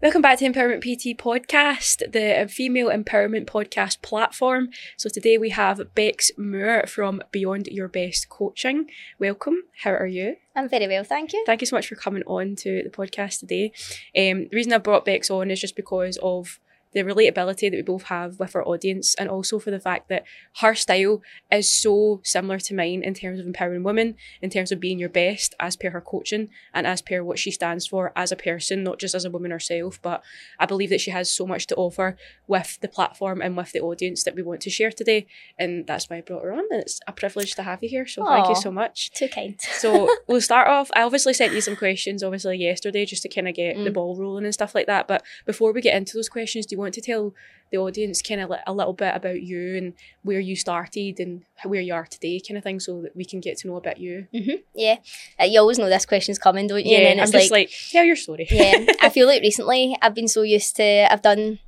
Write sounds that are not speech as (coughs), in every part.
Welcome back to Empowerment PT Podcast, the female empowerment podcast platform. So today we have Becks Moore from Beyond Your Best Coaching. Welcome. How are you? I'm very well, thank you. Thank you so much for coming on to the podcast today. Um, the reason I brought Becks on is just because of the relatability that we both have with our audience and also for the fact that her style is so similar to mine in terms of empowering women, in terms of being your best as per her coaching and as per what she stands for as a person, not just as a woman herself. But I believe that she has so much to offer with the platform and with the audience that we want to share today. And that's why I brought her on. And it's a privilege to have you here. So thank you so much. Too kind. So (laughs) we'll start off. I obviously sent you some questions, obviously yesterday, just to kind of get the Mm. ball rolling and stuff like that. But before we get into those questions, do you want to tell the audience kind of a little bit about you and where you started and where you are today, kind of thing, so that we can get to know about you? Yeah, uh, you always know this question's coming, don't you? Yeah, and then I'm it's just like, like, tell your story. yeah, (laughs) I feel like recently I've been so used to, I've done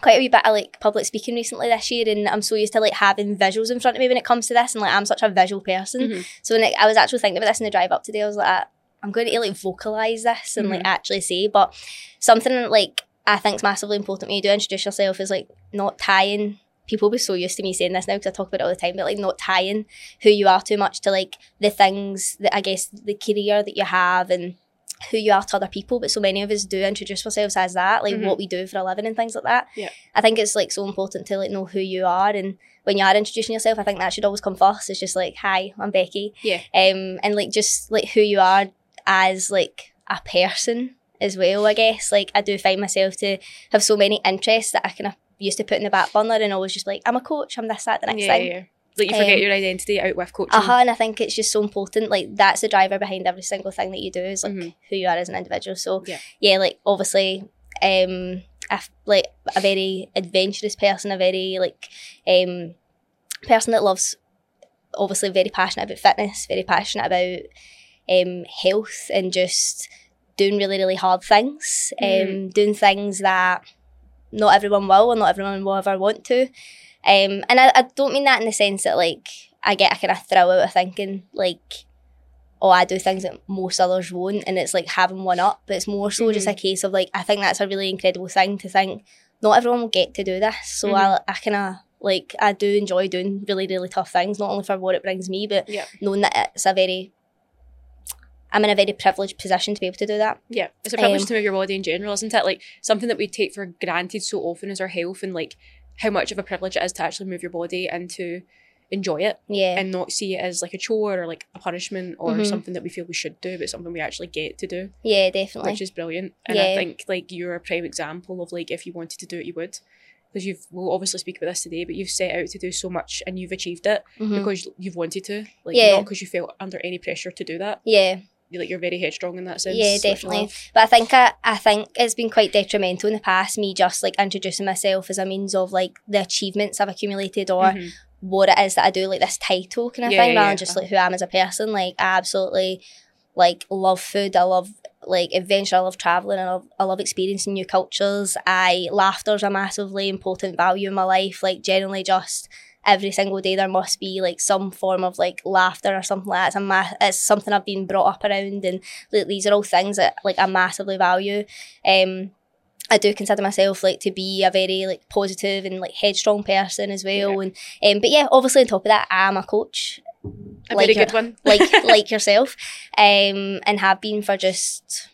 quite a wee bit of like public speaking recently this year, and I'm so used to like having visuals in front of me when it comes to this, and like I'm such a visual person. Mhm. So when it, I was actually thinking about this in the drive up today, I was like, "Ah, I'm going to like vocalize this and like Mhm. actually say, but something like I think it's massively important when you do introduce yourself is like not tying. People be so used to me saying this now because I talk about it all the time, but like not tying who you are too much to like the things that I guess the career that you have and who you are to other people. But so many of us do introduce ourselves as that, like Mhm. what we do for a living and things like that. Yeah. I think it's like so important to like know who you are and when you are introducing yourself, I think that should always come first. It's just like, hi, I'm Becky. Yeah. Um, and like just like who you are as like a person as well, I guess. Like I do find myself to have so many interests that I kind of used to put in the back burner and always just like, I'm a coach, I'm this, that, the next yeah, thing. yeah. Like you forget Um, your identity out with coaching. Uh-huh, and I think it's just so important. Like that's the driver behind every single thing that you do is like Mhm. who you are as an individual. So Yeah. yeah, like obviously, um, f- like a very adventurous person, a very like um person that loves obviously very passionate about fitness, very passionate about um health and just doing really really hard things, um, Mhm. doing things that not everyone will or not everyone will ever want to. Um, and I, I don't mean that in the sense that like I get a kind of thrill out of thinking like, oh, I do things that most others won't, and it's like having one up. But it's more so just a case of like I think that's a really incredible thing to think. Not everyone will get to do this, so Mhm. I I kind of like I do enjoy doing really really tough things, not only for what it brings me, but Yeah. knowing that it's a very I'm in a very privileged position to be able to do that. Yeah, it's a privilege Um, to move your body in general, isn't it? Like something that we take for granted so often is our health and like how much of a privilege it is to actually move your body and to enjoy it Yeah, and not see it as like a chore or like a punishment or Mhm. something that we feel we should do, but something we actually get to do, yeah, definitely. which is brilliant. And I think like you're a prime example of like if you wanted to do it, you would. Because you've, we'll obviously speak about this today, but you've set out to do so much and you've achieved it Mhm. because you've wanted to, like Yeah. not because you felt under any pressure to do that. yeah, like you're very headstrong in that sense. Yeah, definitely. But I think I, I think it's been quite detrimental in the past. Me just like introducing myself as a means of like the achievements I've accumulated or Mhm. what it is that I do, like this title kind of Yeah, thing, yeah, rather yeah. than just like who I am as a person. Like I absolutely like love food. I love like adventure. I love traveling. I love I love experiencing new cultures. I laughter's a massively important value in my life. Like generally just every single day there must be like some form of like laughter or something like that. It's, a ma- it's something I've been brought up around and like, these are all things that like I massively value. Um I do consider myself like to be a very like positive and like headstrong person as well. And um, but yeah, obviously on top of that, I'm a coach A Like very your- good one. like (laughs) like yourself, um, and have been for just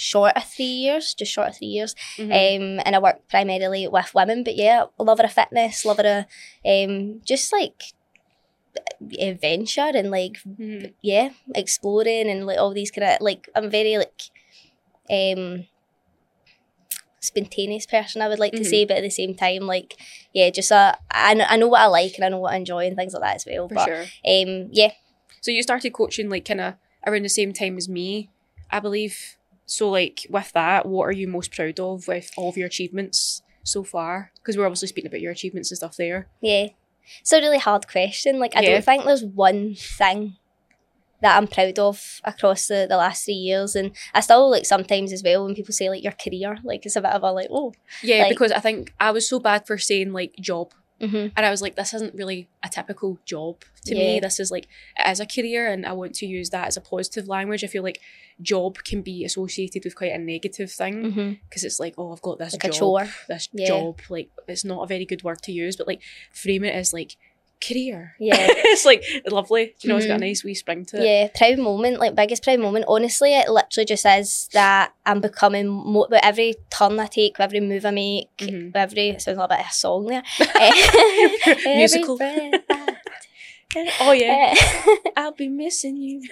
short of three years, just short of three years. Mhm. Um, and I work primarily with women, but yeah, lover of fitness, lover of um, just like adventure and like Mhm. yeah, exploring and like all these kind of like I'm very like um spontaneous person I would like to Mhm. say, but at the same time like yeah, just a I know, I know what I like and I know what I enjoy and things like that as well. For but sure. um yeah, So you started coaching like kind of around the same time as me, I believe. So like with that, what are you most proud of with all of your achievements so far? Because we're obviously speaking about your achievements and stuff there. yeah. It's a really hard question. Like I Yeah. don't think there's one thing that I'm proud of across the, the last three years. And I still like sometimes as well when people say like your career, like it's a bit of a like, oh Yeah, Like- because I think I was so bad for saying like job hmm And I was like, this isn't really a typical job to Yeah. me. This is like, it is a career, and I want to use that as a positive language. I feel like job can be associated with quite a negative thing because it's like, oh, I've got this Like a job, chore. this Yeah. job. Like, it's not a very good word to use, but like, frame it as like career. Yeah. (laughs) it's like lovely. Do you know, it's got a Mhm. nice wee spring to it. Yeah, proud moment, like biggest proud moment. Honestly, it literally just is that I'm becoming more. With every turn I take, with every move I make, Mhm. with every it sounds like a bit of a song there. (laughs) (laughs) Musical. breath Oh yeah. I'll be missing you.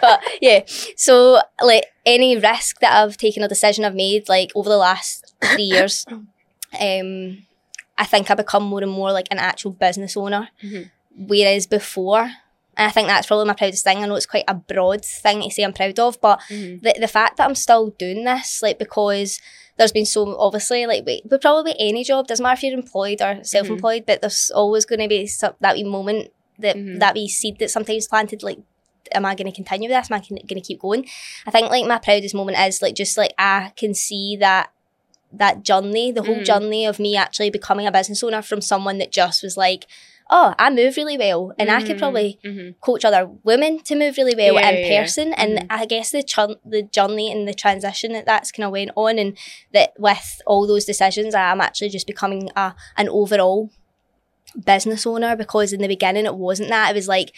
but yeah, so like any risk that I've taken, a decision I've made, like over the last three years, (coughs) um, I think I become more and more like an actual business owner. Mhm. Whereas before, and I think that's probably my proudest thing. I know it's quite a broad thing to say I'm proud of, but Mhm. the, the fact that I'm still doing this, like because there's been so obviously like we, but probably any job doesn't matter if you're employed or self-employed, but there's always going to be some, that wee moment that Mhm. that wee seed that sometimes planted like. Am I going to continue with this? Am I going to keep going? I think like my proudest moment is like just like I can see that that journey, the whole Mhm. journey of me actually becoming a business owner from someone that just was like, oh, I move really well, and I could probably Mhm. coach other women to move really well Yeah, in yeah, yeah. person and Mhm. i guess the chun- the journey and the transition that that's kind of went on and that with all those decisions i'm actually just becoming a an overall business owner because in the beginning it wasn't that it was like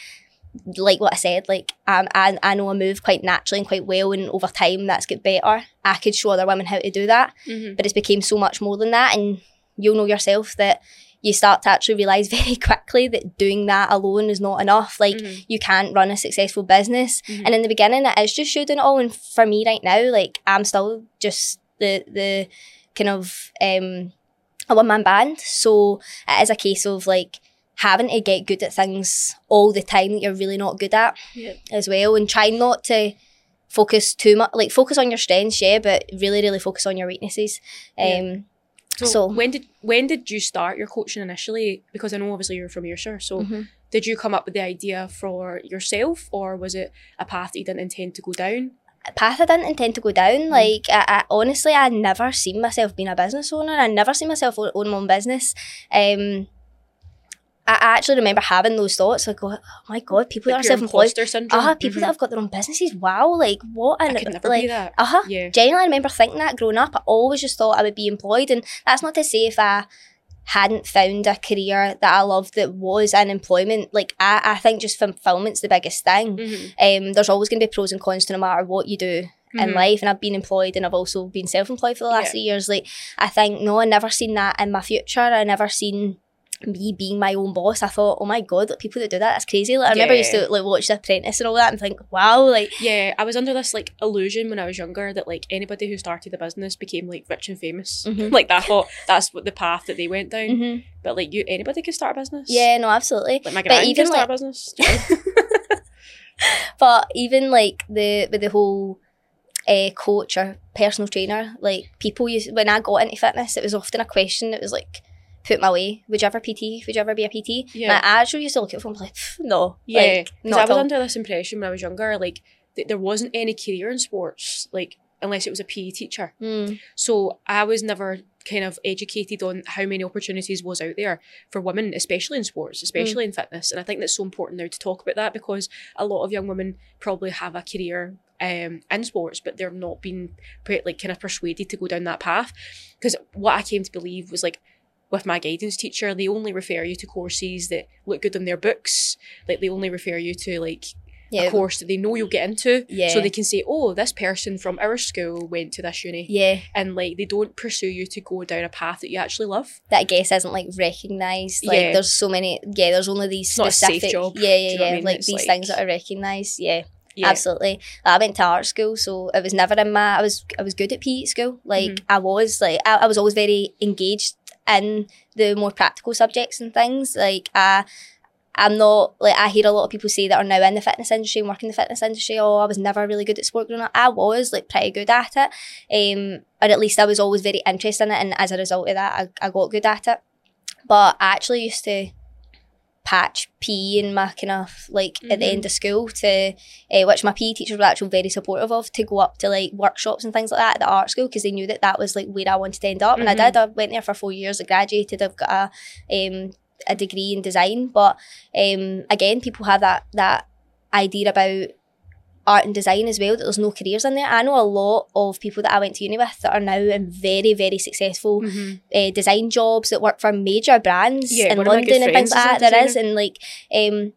like what I said, like um, I, I know I move quite naturally and quite well, and over time that's get better. I could show other women how to do that, Mhm. but it's became so much more than that and you'll know yourself that you start to actually realize (laughs) very quickly that doing that alone is not enough like Mhm. you can't run a successful business Mhm. and in the beginning it is just you doing it all and for me right now like i'm still just the the kind of um a one-man band so it is a case of like having to get good at things all the time that you're really not good at Yeah. as well and try not to focus too much like focus on your strengths yeah but really really focus on your weaknesses um Yeah. So, So- when did when did you start your coaching initially? Because I know obviously you're from Ayrshire. So mhm. did you come up with the idea for yourself, or was it a path that you didn't intend to go down? A path I didn't intend to go down. Mm. Like, I, I honestly, I never seen myself being a business owner. I never seen myself own own my own business. Um, I, actually remember having those thoughts. Like, oh my god, people Like that are self-employed. syndrome. Ah, people that Mhm. have got their own businesses. Wow, like what? I could never like, be that. Uh huh. Yeah. Generally, I remember thinking that growing up. I always just thought I would be employed, and that's not to say if I hadn't found a career that I loved that was in employment. Like I, I think just fulfillment's the biggest thing. Mhm. Um, there's always going to be pros and cons to no matter what you do in Mhm. life and I've been employed and I've also been self-employed for the last Yeah. few years like I think no I never seen that in my future I never seen me being my own boss I thought oh my god like, people that do that that's crazy like I remember I used to like watch The Apprentice and all that and think wow like Yeah, I was under this like illusion when I was younger that like anybody who started a business became like rich and famous. Mhm. (laughs) like I thought that's what the path that they went down. mhm. But like you, anybody could start a business. yeah no absolutely Like my But grand even, could start like- a business. (laughs) (laughs) but even like the with the whole uh, coach or personal trainer like people use when I got into fitness it was often a question It was like put my way would you ever PT would you ever be a PT Yeah. I actually used to look at it and like (laughs) no Yeah, because not I was under this impression when I was younger, like that there wasn't any career in sports, like unless it was a PE teacher. Mm. So I was never kind of educated on how many opportunities was out there for women, especially in sports, especially in fitness. And I think that's so important now to talk about that because a lot of young women probably have a career um, in sports, but they're not being like kind of persuaded to go down that path. Because what I came to believe was like with my guidance teacher, they only refer you to courses that look good in their books. Like they only refer you to like yeah a course that they know you'll get into. Yeah. So they can say, oh, this person from our school went to this uni yeah and like they don't pursue you to go down a path that you actually love. that I guess isn't like recognised like Yeah. there's so many yeah there's only these not a safe specific yeah yeah Do you know I yeah mean? like It's these like- things that are recognised yeah Yeah. Absolutely. I went to art school, so it was never in my. I was I was good at PE at school. Like Mm-hmm. I was like I, I was always very engaged in the more practical subjects and things. Like I. I'm not like I hear a lot of people say that are now in the fitness industry and work in the fitness industry. Oh, I was never really good at sport growing up. I was like pretty good at it, um, or at least I was always very interested in it. And as a result of that, I, I got good at it. But I actually used to patch PE my kind of like at the end of school to uh, which my PE teachers were actually very supportive of to go up to like workshops and things like that at the art school because they knew that that was like where I wanted to end up. And I Mhm. did. I went there for four years. I graduated. I've got a um, a degree in design. But um, again people have that that idea about art and design as well that there's no careers in there I know a lot of people that I went to uni with that are now in very very successful Mhm. uh, design jobs that work for major brands Yeah, in one of my good London and things like that. There is, and like, um,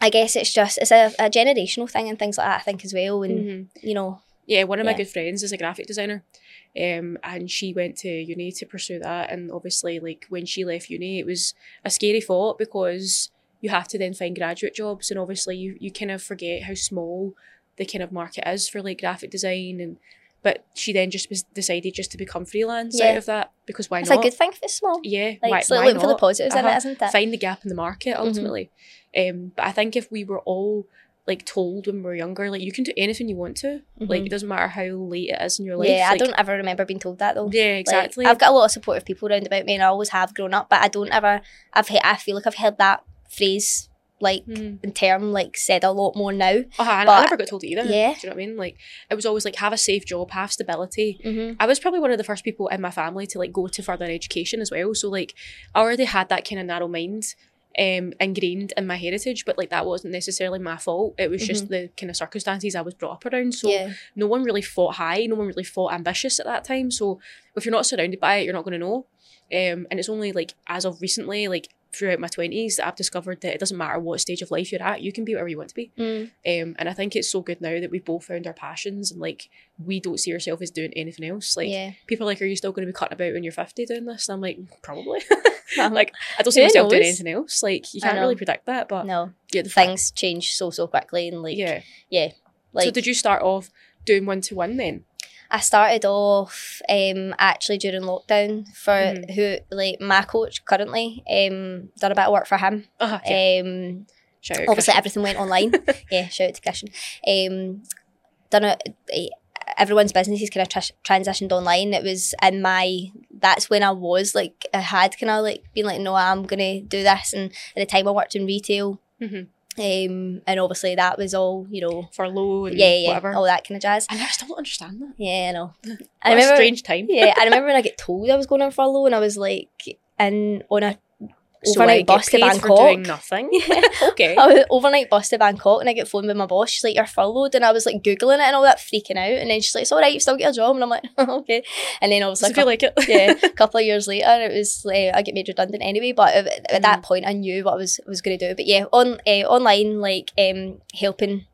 I guess it's just it's a, a generational thing and things like that. I think as well, and Mhm. you know, Yeah, one of my good friends is a graphic designer. Um, and she went to uni to pursue that. And obviously, like when she left uni, it was a scary thought because you have to then find graduate jobs. And obviously, you, you kind of forget how small the kind of market is for like graphic design. And but she then just was decided just to become freelance Yeah. out of that because why it's not? It's a good thing if it's small. yeah, Like, why, so why look for the positives in Uh-huh. it, isn't it? Find the gap in the market Mhm. ultimately. Um, but I think if we were all like told when we were younger, like you can do anything you want to. Like Mhm. it doesn't matter how late it is in your life. yeah, I don't ever remember being told that though. Yeah, Like, exactly. I've got a lot of supportive people around about me, and I always have grown up. But I don't ever. I've. he- I feel like I've heard that phrase like Mm. in term like said a lot more now. Uh-huh, and but- I never got told it either. Yeah. Do you know what I mean? Like it was always like have a safe job, have stability. Mm-hmm. I was probably one of the first people in my family to like go to further education as well. So like I already had that kind of narrow mind um ingrained in my heritage, but like that wasn't necessarily my fault. It was just the kind of circumstances I was brought up around. So yeah. no one really fought high, no one really fought ambitious at that time. So if you're not surrounded by it, you're not going to know. Um, and it's only like as of recently, like throughout my twenties, that I've discovered that it doesn't matter what stage of life you're at, you can be whatever you want to be. Mm. Um, and I think it's so good now that we've both found our passions and like we don't see ourselves as doing anything else. Like yeah. people are like, are you still going to be cutting about when you're fifty doing this? And I'm like, probably. Um, (laughs) (laughs) like I don't see myself doing anything else. Like you can't really predict that, but no, yeah, the fact- things change so so quickly, and like yeah. like so did you start off doing one to one then? I started off um, actually during lockdown for Mhm. who like my coach currently um, done a bit of work for him. Uh-huh, yeah. Um, Shout out, obviously everything went online. (laughs) yeah, shout out to Christian. Um, done a, a- everyone's business is kind of tr- transitioned online. It was in my that's when I was like I had kind of like been like no I'm gonna do this and at the time I worked in retail. Mhm. Um, and obviously that was all you know furlough and yeah yeah whatever. all that kind of jazz. And I still don't understand that. Yeah, I know. (laughs) I a remember strange time. yeah, I (laughs) remember when I get told I was going on furlough and I was like in on a overnight get bus to Bangkok. doing nothing. (laughs) Yeah. (laughs) okay. I was overnight bus to Bangkok and I get phoned by my boss. She's like, You're furloughed and I was like Googling it and all that freaking out and then she's like, It's alright, you've still got a job and I'm like, (laughs) Okay. And then I was Does like it feel like it? yeah, a couple of years later, it was like I get made redundant anyway. But at, at Mm. that point, I knew what I was was going to do. But yeah, on uh, online, like um, helping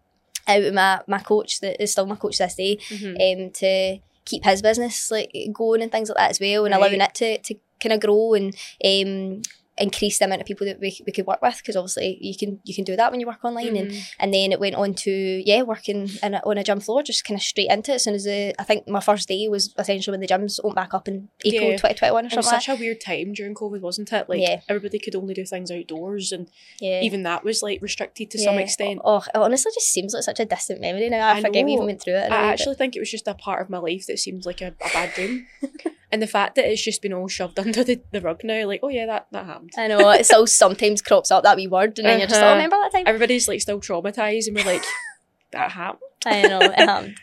out with my my coach that is still my coach this day, Mhm. um, to keep his business like going and things like that as well, and Right. allowing it to to kind of grow and um increase the amount of people that we, we could work with because obviously you can you can do that when you work online and Mhm. and then it went on to yeah working in a, on a gym floor just kind of straight into it as soon as the I think my first day was essentially when the gyms opened back up in April Yeah. 2021 or It was something like such a weird time during COVID, wasn't it? Like Yeah. everybody could only do things outdoors, and yeah even that was like restricted to some extent. oh it honestly just seems like such a distant memory now I, I forget we even went through it I actually think it was just a part of my life that seems like a, a bad dream, (laughs) and the fact that it's just been all shoved (laughs) under the, the rug now, like oh yeah, that that happened. I know it still (laughs) sometimes crops up that wee word and then you're just like oh Uh-huh. remember that time Everybody's like still traumatized, and we're like (laughs) that happened. I know it happened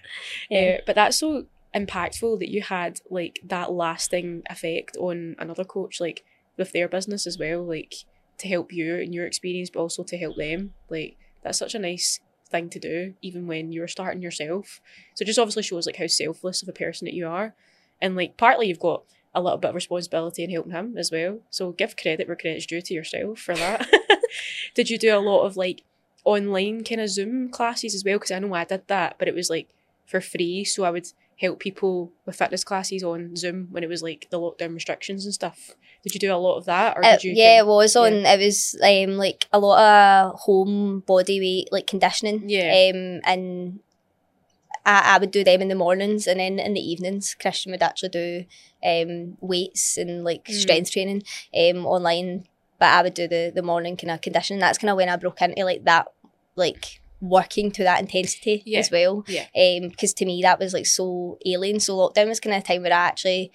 yeah Yeah, but that's so impactful that you had like that lasting effect on another coach, like with their business as well, like to help you and your experience, but also to help them. Like that's such a nice thing to do, even when you're starting yourself. So it just obviously shows like how selfless of a person that you are, and like partly you've got a little bit of responsibility in helping him as well. So give credit where credit's due to yourself for that. (laughs) did you do a lot of like online kind of Zoom classes as well? Because I know I did that, but it was like for free. So I would help people with fitness classes on Zoom when it was like the lockdown restrictions and stuff. Did you do a lot of that, or Uh, did you? yeah, it was on. It was um like a lot of home body weight like conditioning. Yeah. Um, and I, I would do them in the mornings, and then in the evenings, Christian would actually do um weights and like Mm. strength training um online. But I would do the the morning kind of conditioning. That's kind of when I broke into like that like working to that intensity Yeah. as well. Yeah. Um, because to me that was like so alien. So lockdown was kind of a time where I actually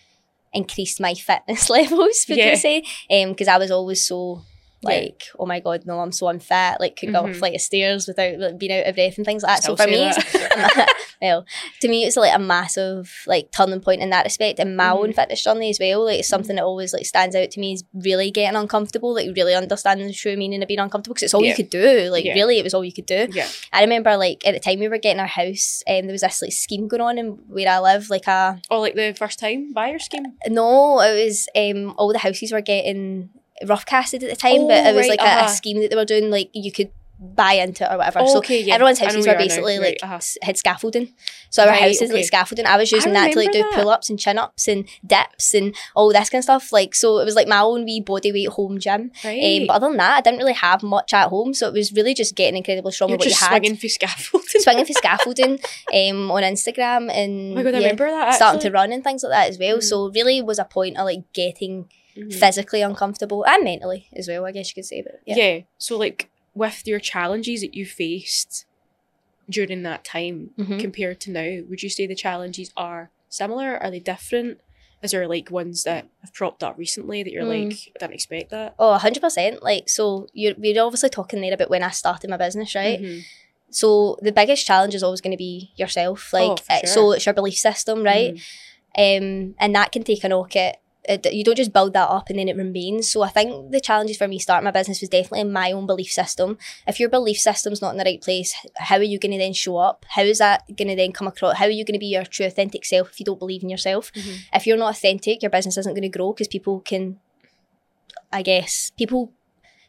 increased my (laughs) fitness (laughs) levels, would Yeah. you say? Um, because I was always so Yeah. Like, oh my god, no, I'm so unfit. Like, could go up a flight of stairs without like, being out of breath and things like that. Still so for me, (laughs) well, to me, it's like a massive like turning point in that respect. And my own Mhm. fitness journey as well. Like, it's something that always like stands out to me is really getting uncomfortable. Like, really understanding the true meaning of being uncomfortable because it's all Yeah. you could do. Like, Yeah. really, it was all you could do. yeah. I remember like at the time we were getting our house, and there was this like scheme going on in where I live, like a Or like the first time buyer scheme. no, it was um all the houses were getting rough casted at the time, but Oh, it was right, like a, uh-huh. a scheme that they were doing, like you could buy into it or whatever. so okay, yeah. everyone's I houses were now. basically Right, like uh-huh. had scaffolding. So our Right, houses okay. like scaffolding. I was using that to like do pull ups and chin ups and dips and all this kind of stuff. Like so, it was like my own wee body weight home gym. Right. Um, but other than that, I didn't really have much at home, so it was really just getting incredibly strong You're with what you had. swinging for scaffolding. Swinging for (laughs) scaffolding um, on Instagram and Oh my god, I yeah, remember that. starting to run and things like that as well. Mm. So really was a point of like getting Mhm. physically uncomfortable and mentally as well. I guess you could say, but yeah. yeah, So like with your challenges that you faced during that time Mhm. compared to now, would you say the challenges are similar? Are they different? Is there like ones that have propped up recently that you're Mm. like, I didn't expect that? Oh, 100%. Like, so you're, we're obviously talking there about when I started my business, right? Mhm. So the biggest challenge is always going to be yourself. Like, Oh, for uh, sure. so it's your belief system, right? Mhm. Um, and that can take a knock at it, you don't just build that up and then it remains. So I think the challenges for me starting my business was definitely in my own belief system. If your belief system's not in the right place, how are you going to then show up? How is that going to then come across? How are you going to be your true authentic self if you don't believe in yourself? Mhm. If you're not authentic, your business isn't going to grow because people can, I guess, people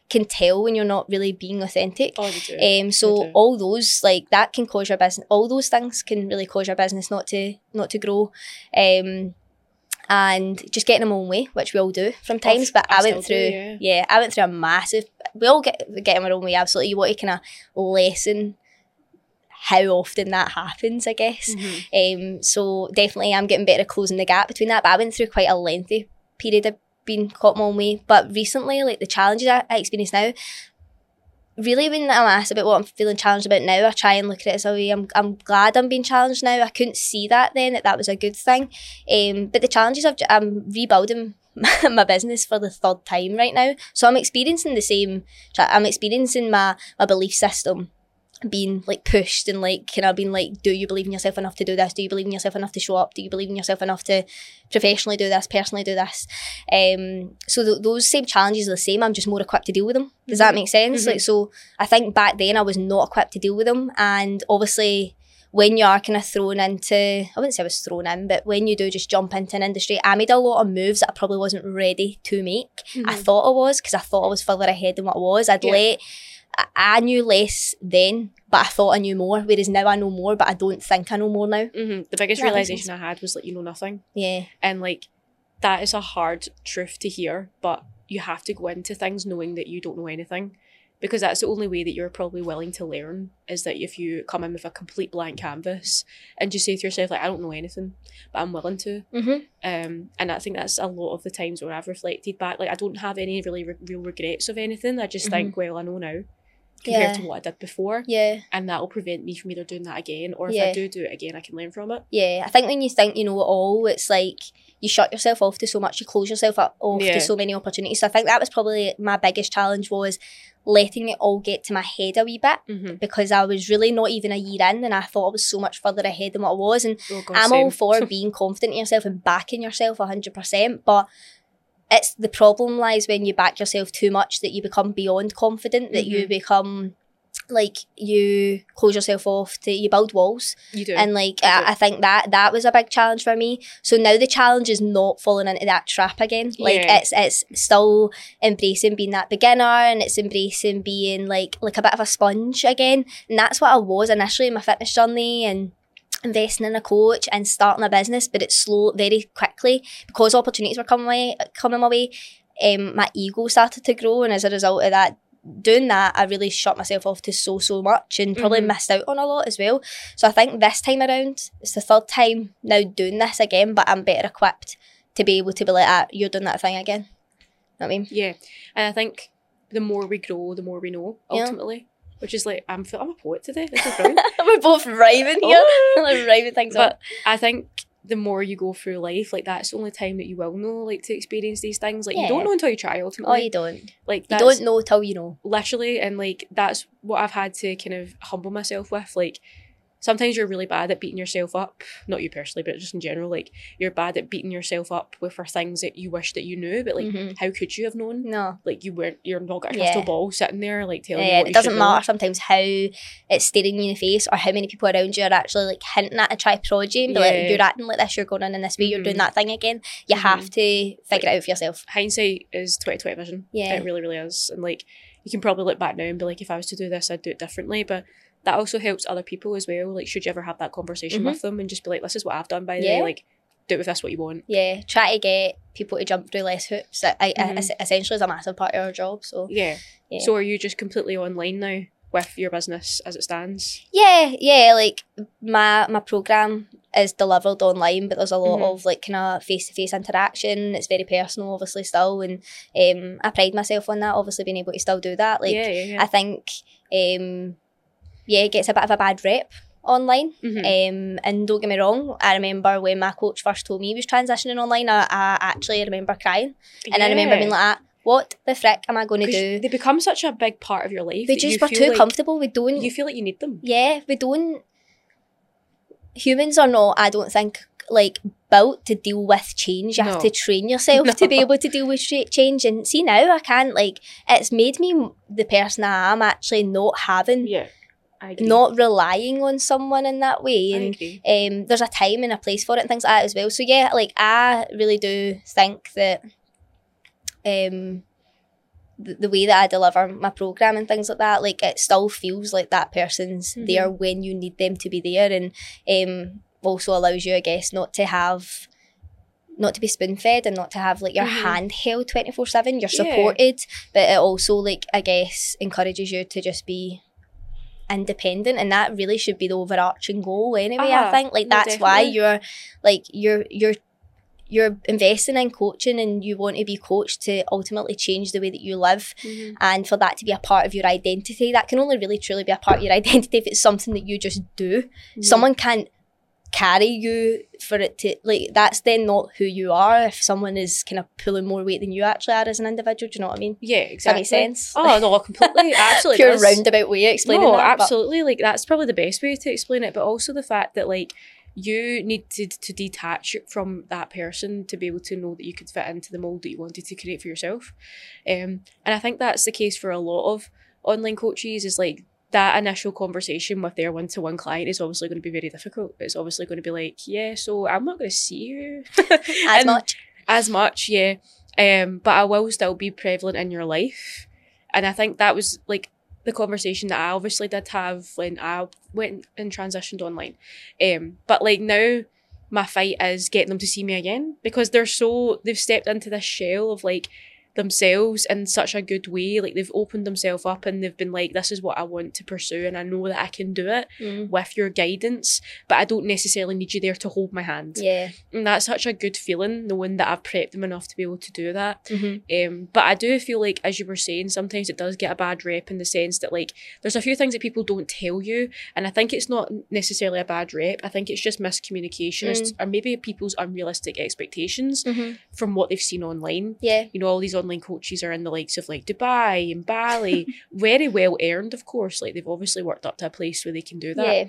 can tell when you're not really being authentic. Oh. Um, so all those like that can cause your business. All those things can really cause your business not to not to grow, um, and just getting them own way, which we all do from times. but I I, went through, do, yeah. yeah. I went through a massive. We all get get in our own way. Absolutely, you want to kind of lessen how often that happens. I guess. Mhm. Um, so definitely, I'm getting better at closing the gap between that. But I went through quite a lengthy period of being caught my own way. But recently, like the challenges I, I experience now, really when I'm asked about what I'm feeling challenged about now, I try and look at it as a way I'm, I'm glad I'm being challenged now. I couldn't see that then that that was a good thing. Um, but the challenges I've, I'm rebuilding (laughs) my business for the third time right now. So I'm experiencing the same. I'm experiencing my my belief system being like pushed and like kind of being like, do you believe in yourself enough to do this? Do you believe in yourself enough to show up? Do you believe in yourself enough to professionally do this, personally do this? Um, so th- those same challenges are the same. I'm just more equipped to deal with them. Does that Mhm. make sense? Mhm. Like, so I think back then I was not equipped to deal with them, and obviously. When you are kind of thrown into, I wouldn't say I was thrown in, but when you do just jump into an industry, I made a lot of moves that I probably wasn't ready to make. I Mhm. thought I was because I thought I was further ahead than what I was. I'd Yeah. let I, knew less then, but I thought I knew more. Whereas now I know more, but I don't think I know more now. Mhm. The biggest That realization I had was like you know nothing, Yeah, and like that is a hard truth to hear, but you have to go into things knowing that you don't know anything, because that's the only way that you're probably willing to learn is that if you come in with a complete blank canvas and just say to yourself like I don't know anything, but I'm willing to. mm-hmm. Um, and I think that's a lot of the times where I've reflected back. Like I don't have any really re- real regrets of anything. I just think, well, I know now compared to what I did before, yeah, and that will prevent me from either doing that again or if Yeah. I do do it again, I can learn from it. yeah. I think when you think you know it all, it's like you shut yourself off to so much. You close yourself up off Yeah. to so many opportunities. So I think that was probably my biggest challenge was letting it all get to my head a wee bit. Mm-hmm. Because I was really not even a year in, and I thought I was so much further ahead than what I was. And Oh, God, I'm same. all for (laughs) being confident in yourself and backing yourself 100%, but it's the problem lies when you back yourself too much that you become beyond confident, that you Mhm. become like you close yourself off to you build walls You do. and like. I, I think that that was a big challenge for me so now the challenge is not falling into that trap again like Yeah. it's it's still embracing being that beginner and it's embracing being like like a bit of a sponge again and that's what I was initially in my fitness journey and investing in a coach and starting a business but it's slow very quickly because opportunities were coming my coming my way um, my ego started to grow and as a result of that doing that I really shut myself off to so so much and probably Mhm. missed out on a lot as well so I think this time around it's the third time now doing this again but I'm better equipped to be able to be like ah, you're doing that thing again know what I mean yeah, and I think the more we grow, the more we know. Yeah. Which is like I'm I'm a poet today. This is brilliant. (laughs) we're both rhyming here oh. (laughs) like rhyming things But up I think the more you go through life, like that's the only time that you will know, like to experience these things. Like you don't know until you try Ultimately, Oh, you don't. like You don't know till you know. literally and like that's what I've had to kind of humble myself with. Like sometimes you're really bad at beating yourself up. Not you personally, but just in general, like you're bad at beating yourself up with for things that you wish that you knew, but like Mhm. how could you have known? No. Like you weren't you're not got a Yeah. crystal ball sitting there like telling you Yeah, what it you doesn't matter know. sometimes how it's staring you in the face or how many people around you are actually like hinting at a try prod you and be Yeah. like, you're acting like this, you're going in in this way, you're doing Mhm. that thing again. You Mhm. have to figure it out for yourself. Hindsight is twenty twenty vision. Yeah. It really, really is. And like you can probably look back now and be like, if I was to do this, I'd do it differently. But that also helps other people as well. Like, should you ever have that conversation Mhm. with them and just be like, this is what I've done by the Yeah. way, like do it with this what you want. Yeah, try to get people to jump through less hoops. I, I, Mhm. es- essentially is a massive part of our job. So Yeah. Yeah. So are you just completely online now with your business as it stands? yeah, yeah, like my my program is delivered online, but there's a lot Mhm. of like kind of face to face interaction. It's very personal, obviously, still, and um, I pride myself on that. Obviously, being able to still do that. Like yeah, yeah. I think, um, yeah, it gets a bit of a bad rep online. Mhm. Um, and don't get me wrong, I remember when my coach first told me he was transitioning online, I, I actually remember crying. And I remember being like, what the frick am I going to do? they become such a big part of your life. We just you were too like- comfortable. We don't, You feel like you need them. yeah, we don't, humans are not, I don't think, like built to deal with change. You have to train yourself to be (laughs) able to deal with change. And see now, I can't, like, it's made me the person I am actually not having Yeah. Not relying on someone in that way and um, there's a time and a place for it and things like that as well so yeah like I really do think that um the, the way that I deliver my program and things like that like it still feels like that person's Mhm. there when you need them to be there and um also allows you I guess not to have not to be spoon fed and not to have like your Mhm. hand held 24 7 you're Yeah. supported but it also like I guess encourages you to just be independent and that really should be the overarching goal anyway I Uh-huh. think like No, that's why you're like you're you're you're investing in coaching and you want to be coached to ultimately change the way that you live Mhm. and for that to be a part of your identity that can only really truly be a part of your (laughs) identity if it's something that you just do Mm-hmm. someone can't carry you for it to like that's then not who you are if someone is kind of pulling more weight than you actually are as an individual do you know what I mean Yeah, does that exactly. sense Oh no, completely, absolutely. (laughs) pure does. roundabout way of explaining it. no, that but- absolutely. Like that's probably the best way to explain it. But also the fact that like you needed to detach from that person to be able to know that you could fit into the mold that you wanted to create for yourself. Um, and I think that's the case for a lot of online coaches. Is like that initial conversation with their one-to-one client is obviously going to be very difficult. It's obviously going to be like, yeah, so I'm not going to see you (laughs) as much as much, yeah. Um, but I will still be prevalent in your life. And I think that was like the conversation that I obviously did have when I went and transitioned online. Um, but like now my fight is getting them to see me again because they're so they've stepped into this shell of like themselves in such a good way. Like they've opened themselves up and they've been like, this is what I want to pursue and I know that I can do it Mm. with your guidance, but I don't necessarily need you there to hold my hand. yeah And that's such a good feeling, knowing that I've prepped them enough to be able to do that. Mhm. Um, but I do feel like, as you were saying, sometimes it does get a bad rep in the sense that, like, there's a few things that people don't tell you. And I think it's not necessarily a bad rep. I think it's just miscommunication as- or maybe people's unrealistic expectations Mhm. from what they've seen online. yeah You know, all these online coaches are in the likes of like Dubai and Bali, (laughs) very well earned, of course. Like, they've obviously worked up to a place where they can do that. yeah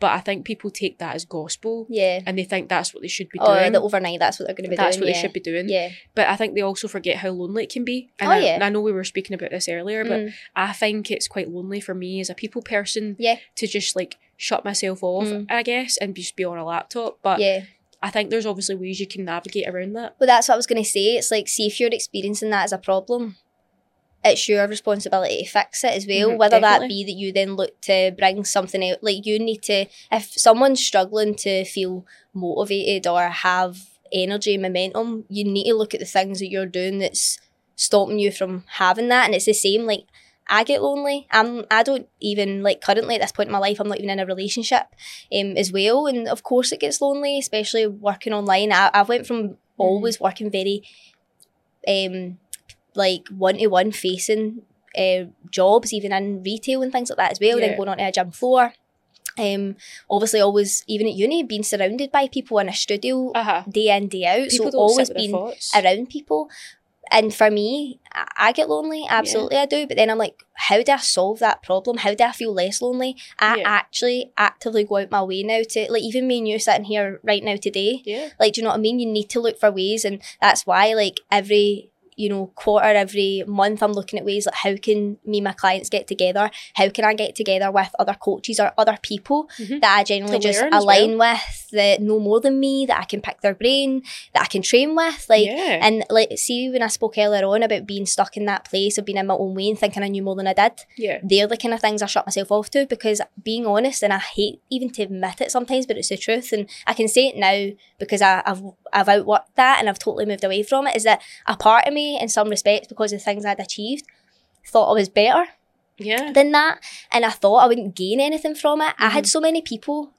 But I think people take that as gospel yeah and they think that's what they should be or doing. the overnight that's what they're going to be that's doing what yeah. they should be doing. yeah But I think they also forget how lonely it can be. And Oh, I, yeah. I know we were speaking about this earlier, but Mm. I think it's quite lonely for me as a people person Yeah. to just like shut myself off, Mm. I guess, and just be on a laptop. But yeah I think there's obviously ways you can navigate around that. Well, that's what I was going to say. It's like, see if you're experiencing that as a problem, it's your responsibility to fix it as well. Mhm, Whether that be that you then look to bring something out, like you need to, if someone's struggling to feel motivated or have energy, and momentum, you need to look at the things that you're doing that's stopping you from having that. And it's the same, like, I get lonely. I'm. I don't even like currently at this point in my life. I'm not even in a relationship, um, as well. And of course, it gets lonely, especially working online. I, I went from always working very um like one to one facing uh, jobs even in retail and things like that as well Yeah. then going on to a gym floor Um, obviously, always even at uni, being surrounded by people in a studio Uh huh. day in day out. People so always being thoughts. around people. And for me, I- get lonely. Absolutely, I do. But then I'm like, how do I solve that problem? How do I feel less lonely? I Yeah. actually actively go out my way now to like even me and you sitting here right now today. Yeah. Like, do you know what I mean? You need to look for ways, and that's why like every you know quarter every month i'm looking at ways like how can me and my clients get together how can i get together with other coaches or other people Mhm. that i generally To just align with that know more than me that i can pick their brain that i can train with like yeah. and like, see when I spoke earlier on about being stuck in that place of being in my own way and thinking I knew more than I did, yeah. they're the kind of things I shut myself off to because being honest, and I hate even to admit it sometimes, but it's the truth, and I can say it now because I, I've I've outworked that and I've totally moved away from it. Is that a part of me, in some respects, because of the things I'd achieved, thought I was better Yeah. than that, and I thought I wouldn't gain anything from it. I had Mhm. so many people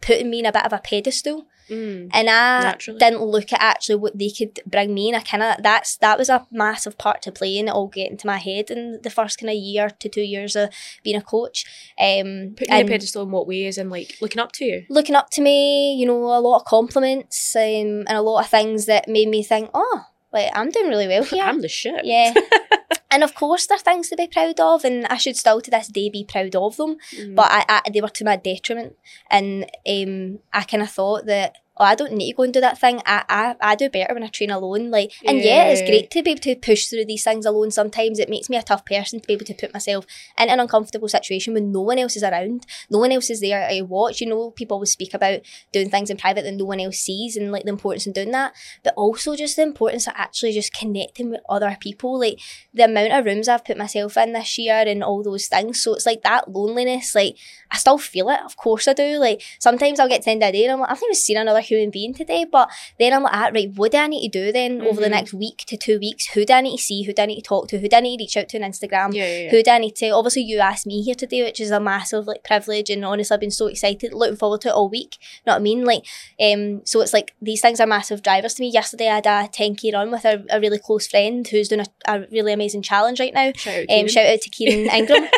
putting me in a bit of a pedestal Mm. and I Naturally. didn't look at actually what they could bring me and I kind of that's that was a massive part to play in it all get into my head in the first kind of year to two years of being a coach um Putting and a pedestal in what ways and like looking up to you. looking up to me you know a lot of compliments um, and a lot of things that made me think oh like I'm doing really well here I'm the shit. yeah (laughs) and of course they're things to be proud of and I should still to this day be proud of them Mm. but I, I they were to my detriment and um I kind of thought that oh, I don't need to go and do that thing. I, I I do better when I train alone. Like and yeah it's great to be able to push through these things alone. Sometimes it makes me a tough person to be able to put myself in an uncomfortable situation when no one else is around. No one else is there to watch you know. People always speak about doing things in private that no one else sees and like the importance of doing that. But also just the importance of actually just connecting with other people. Like the amount of rooms I've put myself in this year and all those things. So it's like that loneliness, like I still feel it, of course I do. Like sometimes I'll get to the end of the day and I'm like, I've not even seen another human being today. But then I'm like, ah, right, what do I need to do then over the Mhm. next week to two weeks? Who do I need to see? Who do I need to talk to? Who do I need to reach out to on Instagram? yeah, yeah, yeah. Who do I need to? Obviously, you asked me here today, which is a massive like privilege, and honestly, I've been so excited, looking forward to it all week. You Know what I mean? Like, um, so it's like these things are massive drivers to me. Yesterday, I had a ten k run with a, a really close friend who's doing a, a really amazing challenge right now. Shout out. Um, shout out to Kieran (laughs) Ingram.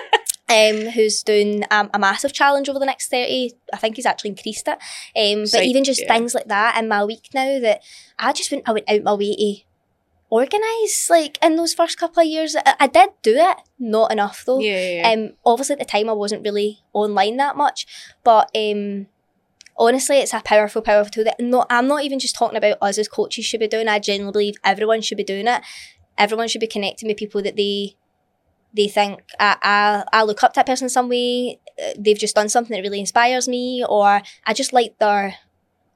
Um, who's doing um, a massive challenge over the next 30 I think he's actually increased it um, but Psych, even just yeah. things like that in my week now that I just went I went out my way to organise like in those first couple of years I, I did do it not enough though yeah, yeah, um, obviously at the time I wasn't really online that much, but um, honestly, it's a powerful, powerful tool. That no, I'm not even just talking about us as coaches should be doing. I genuinely believe everyone should be doing it. Everyone should be connecting with people that they they think I I, I look up to that person in some way. uh, They've just done something that really inspires me, or I just like their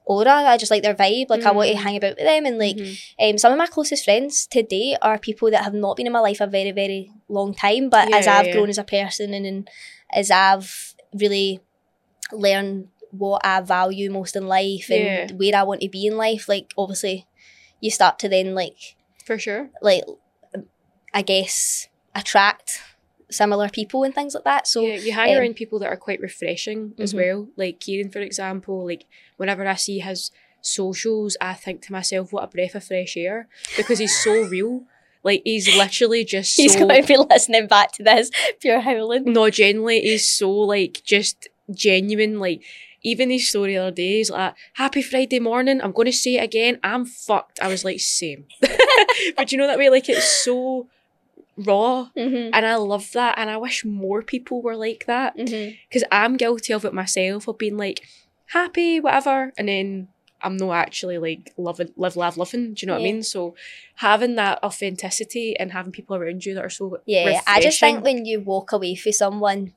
aura. I just like their vibe. Like I want to Mm. hang about with them and like Mhm. um, some of my closest friends today are people that have not been in my life a very, very long time. But Yeah, as I've yeah. grown as a person and, and as I've really learned what I value most in life and Yeah. where I want to be in life, like obviously you start to then like for sure. like I guess attract similar people and things like that. So yeah, you hang um, around people that are quite refreshing as Mhm. well. Like Kieran, for example. Like whenever I see his socials, I think to myself, "What a breath of fresh air!" Because he's so (laughs) real. Like he's literally just he's so. going to be listening back to this pure howling. no, genuinely, he's so like just genuine. Like even his story the other day, he's like, "Happy Friday morning." I'm going to say it again. I'm fucked. I was like, same. (laughs) but you know that way, like it's so raw, Mm-hmm. and I love that, and I wish more people were like that Mm-hmm. because I'm guilty of it myself of being like happy, whatever, and then I'm not actually like loving, live, laugh, loving. Do you know what I mean? So having that authenticity and having people around you that are so Yeah, I just think when you walk away from someone,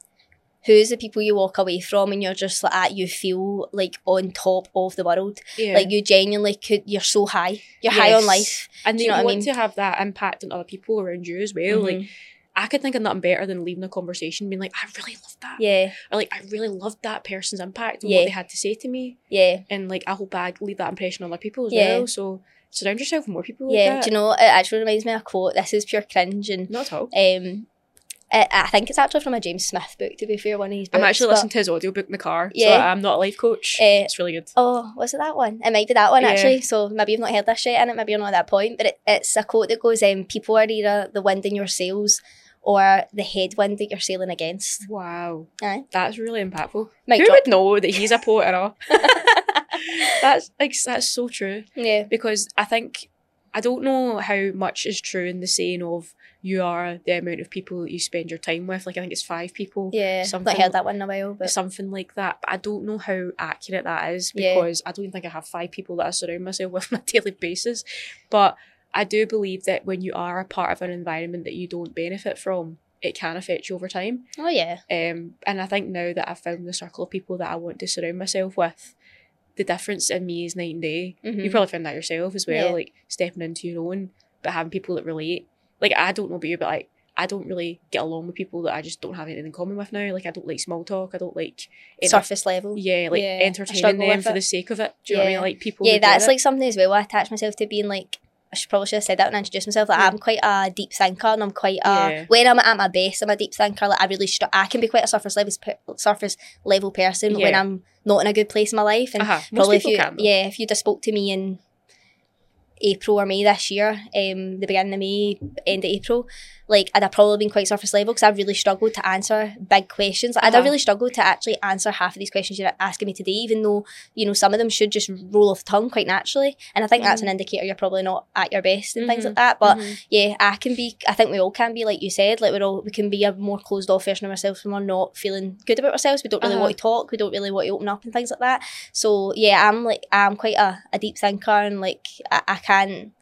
who's the people you walk away from, and you're just like, ah, you feel like on top of the world. yeah. Like you genuinely could, you're so high. You're high on life. and you what I want mean? to have that impact on other people around you as well. Like Mhm. I could think of nothing better than leaving a conversation being like, I really love that. yeah, Or like I really loved that person's impact and Yeah. what they had to say to me. yeah, And like I hope I leave that impression on other people as Yeah. well. So surround yourself with more people like yeah. that. Do you know? It actually reminds me of a quote. This is pure cringe, and Not at all. um, I, I think it's actually from a James Smith book. To be fair, one of his books. I'm actually listening to his audiobook in the car. Yeah. So I'm not a life coach. Eh, it's really good. Oh, was it that one? It might be that one Yeah. actually. So maybe you've not heard this yet, and it maybe you're not at that point. But it, it's a quote that goes, um, "People are either the wind in your sails, or the headwind that you're sailing against. Wow. Aye. That's really impactful. Mic Who drop. would know that he's a (laughs) poet at all? (laughs) that's like that's so true. Yeah. Because I think I don't know how much is true in the saying of you are the amount of people that you spend your time with. Like I think it's five people. Yeah. Something- not heard that one in a while, but Something like that. But I don't know how accurate that is Yeah. because I don't think I have five people that I surround myself with (laughs) on a daily basis. But I do believe that when you are a part of an environment that you don't benefit from, it can affect you over time. oh yeah. Um, and I think now that I've found the circle of people that I want to surround myself with, the difference in me is night and day. You Mhm. probably found that yourself as well, Yeah. like stepping into your own, but having people that relate. Like I don't know about you, but like I don't really get along with people that I just don't have anything in common with now. Like I don't like small talk. I don't like enter- Surface level. yeah, like Yeah, entertaining them for it. the sake of it. Do you know what I mean? Like people. Yeah, that's like something as well. I attach myself to being like I should probably should have said that when I introduced myself. Like Yeah. I'm quite a deep thinker, and I'm quite a Yeah. when I'm at my best, I'm a deep thinker. Like I really, str- I can be quite a surface level surface level person but when I'm not in a good place in my life. And Uh-huh. Probably if you, can. yeah, if you just spoke to me in April or May this year, um, the beginning of May, end of April, like I'd have probably been quite surface level because I really struggled to answer big questions. Like, I'd have Uh-huh. really struggled to actually answer half of these questions you're asking me today, even though you know some of them should just roll off the tongue quite naturally. And I think that's an indicator you're probably not at your best and things Mhm. like that. But Mhm. yeah, I can be. I think we all can be, like you said. Like we're all we can be a more closed off version of ourselves when we're not feeling good about ourselves. We don't really Uh-huh. want to talk. We don't really want to open up and things like that. So yeah, I'm like I'm quite a, a deep thinker and like I, I can't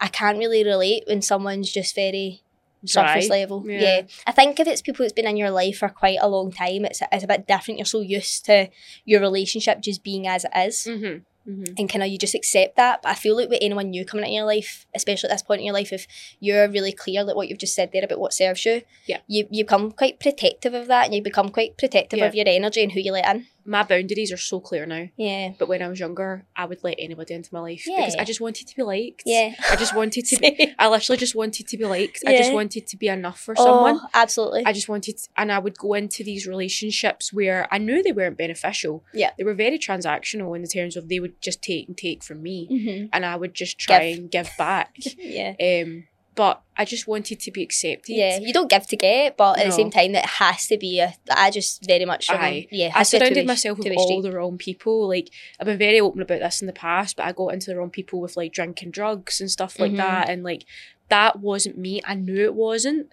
I can't really relate when someone's just very surface Dry. level. Yeah. Yeah. I think if it's people that's been in your life for quite a long time, it's it's a bit different. You're so used to your relationship just being as it is Mhm. Mhm. and kind of you just accept that. But I feel like with anyone new coming into your life, especially at this point in your life, if you're really clear like what you've just said there about what serves you, Yeah. you you become quite protective of that, and you become quite protective Yeah. of your energy and who you let in. My boundaries are so clear now. Yeah, But when I was younger, I would let anybody into my life because I just wanted to be liked. yeah. I just wanted to (laughs) be. I literally just wanted to be liked. I just wanted to be enough for someone. Oh, absolutely. I just wanted, and I would go into these relationships where I knew they weren't beneficial. Yeah. They were very transactional in the terms of they would just take and take from me, hmm and I would just try Give. and give back. (laughs) Yeah. um, but I just wanted to be accepted. Yeah, you don't give to get, but at the same time, it has to be a. I just very much. Aye. Yeah, I has to be a surrounded myself with all street. the wrong people. Like I've been very open about this in the past, but I got into the wrong people with like drinking drugs and stuff like Mhm. that, and like that wasn't me. I knew it wasn't,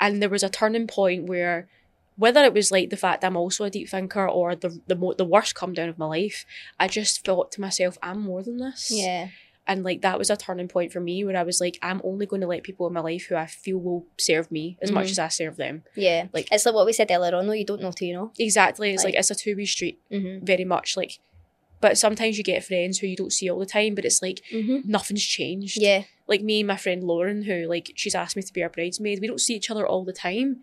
and there was a turning point where, whether it was like the fact I'm also a deep thinker or the the mo- the worst come down of my life, I just thought to myself, I'm more than this. Yeah, And like that was a turning point for me where I was like, I'm only going to let people in my life who I feel will serve me as much Mhm. as I serve them. yeah. Like- it's like what we said earlier on. Though you don't know till you know. Exactly. It's like, Like- it's a two way street. Mm-hmm. very much like but sometimes you get friends who you don't see all the time but it's like Mm-hmm. nothing's changed Yeah, like me and my friend lauren who like she's asked me to be her bridesmaid we don't see each other all the time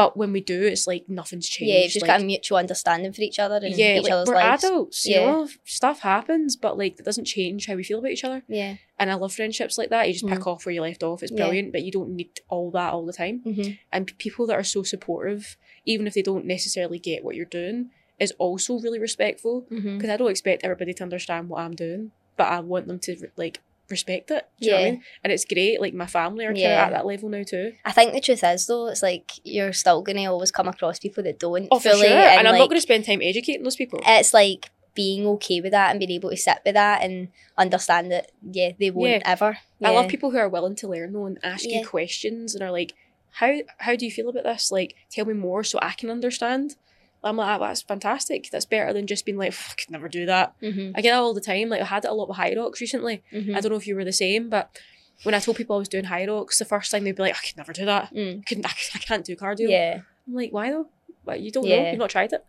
but when we do it's like nothing's changed yeah. You've just like, got a mutual understanding for each other and yeah each like, other's we're lives. adults you Yeah. know stuff happens but like that doesn't change how we feel about each other Yeah. and i love friendships like that you just pick off where you left off it's Mm-hmm. Yeah. brilliant but you don't need all that all the time Mm-hmm. and people that are so supportive even if they don't necessarily get what you're doing is also really respectful Mm-hmm. because I don't expect everybody to understand what I'm doing, but I want them to like respect it. Do you know what I Yeah. mean? And it's great. Like my family are kind of at that level now too. I think the truth is though, it's like you're still gonna always come across people that don't Oh, for sure. And, I'm like, not going to spend time educating those people. It's like being okay with that and being able to sit with that and understand that yeah they won't Yeah. ever. I love people who are willing to learn though and ask Yeah. you questions and are like, how how do you feel about this? Like, tell me more so I can understand. I'm like, "Ah, that's fantastic. That's better than just being like, I could never do that. Mhm, I get that all the time. Like I had it a lot with Hyrox recently. mhm. I don't know if you were the same, but when I told people I was doing Hyrox, the first time they'd be like, I could never do that. Mm. I couldn't. I, I can't do cardio. Yeah, I'm like, why though? Like, you don't know. You've not tried it.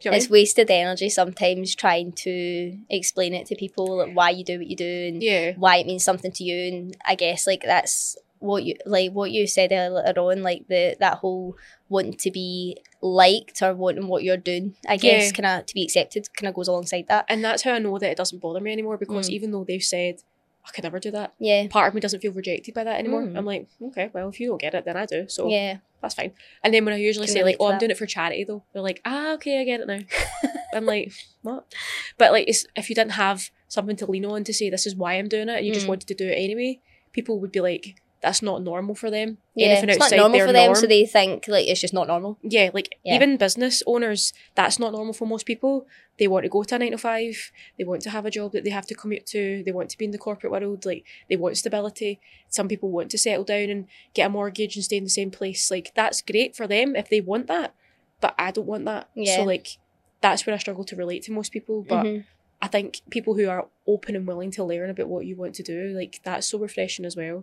You know it's wasted energy sometimes trying to explain it to people like why you do what you do and? Yeah. why it means something to you and I guess like that's what you like what you said earlier on like the that whole wanting to be liked or wanting what you're doing I guess Yeah. kind of to be accepted kind of goes alongside that And that's how I know that it doesn't bother me anymore because Mm. even though they've said, I could never do that, yeah part of me doesn't feel rejected by that anymore. Mm. I'm like, okay, well, if you don't get it, then I do. So yeah that's fine. And then when I usually Can say, like, oh, I'm that. doing it for charity though, they're like, ah, okay, I get it now. (laughs) I'm like, what? But like, if you didn't have something to lean on to say, this is why I'm doing it, and you just Mm. wanted to do it anyway, people would be like, that's not normal for them. Yeah, Anything it's not normal for them, norm- so they think like it's just not normal. yeah, like Yeah. even business owners, that's not normal for most people. They want to go to a nine to five. They want to have a job that they have to commute to. They want to be in the corporate world. Like they want stability. Some people want to settle down and get a mortgage and stay in the same place. Like that's great for them if they want that. But I don't want that. Yeah. So like that's where I struggle to relate to most people. But Mhm. I think people who are open and willing to learn about what you want to do, like that's so refreshing as well.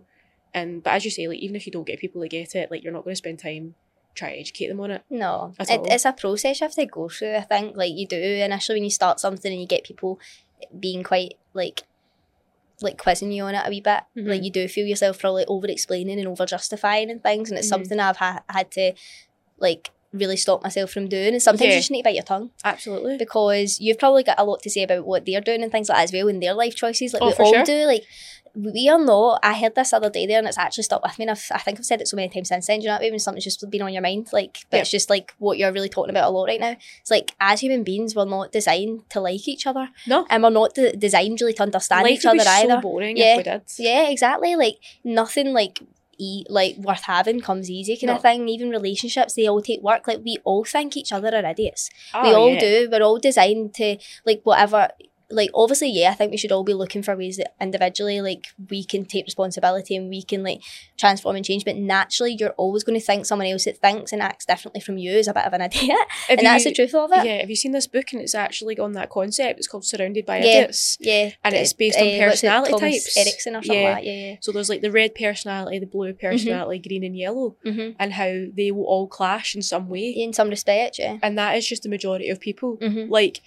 And but as you say, like even if you don't get people to get it, like you're not going to spend time trying to educate them on it. No, it, it's a process you have to go through. I think like you do initially when you start something and you get people being quite like like quizzing you on it a wee bit. Mhm. Like you do feel yourself probably over explaining and over justifying and things, and it's Mhm. something I've ha- had to like really stop myself from doing. And sometimes Yeah. you just need to bite your tongue Absolutely. because you've probably got a lot to say about what they're doing and things like that as well in their life choices. Like Oh, we all sure. do. Like we are not. I heard this other day there, and it's actually stuck with me. And I've, I think I've said it so many times since then. Do you know what I mean? When something's just been on your mind, like, but Yeah. it's just like what you're really talking about a lot right now. It's like as human beings, we're not designed to like each other, No. and we're not de- designed really to understand Life each other either. so boring Yeah. if we did. Yeah, exactly. Like nothing like e- like worth having comes easy kind No. of thing. Even relationships, they all take work. Like we all think each other are idiots we Oh, all yeah. do. We're all designed to like whatever. Like obviously, yeah, I think we should all be looking for ways that individually, like we can take responsibility and we can like transform and change. But naturally, you're always going to think someone else that thinks and acts differently from you is a bit of an (laughs) idiot, Have and that's the truth of it. Yeah, have you seen this book and it's actually on that concept? It's called Surrounded by Yeah. Idiots. Yeah, And it's based on uh, what's it, personality types. Erikson or something Yeah. like that. Yeah, So there's like the red personality, the blue personality, green and yellow. Mm-hmm. and how they will all clash in some way. In some respect, yeah. And that is just the majority of people. Mm-hmm. Like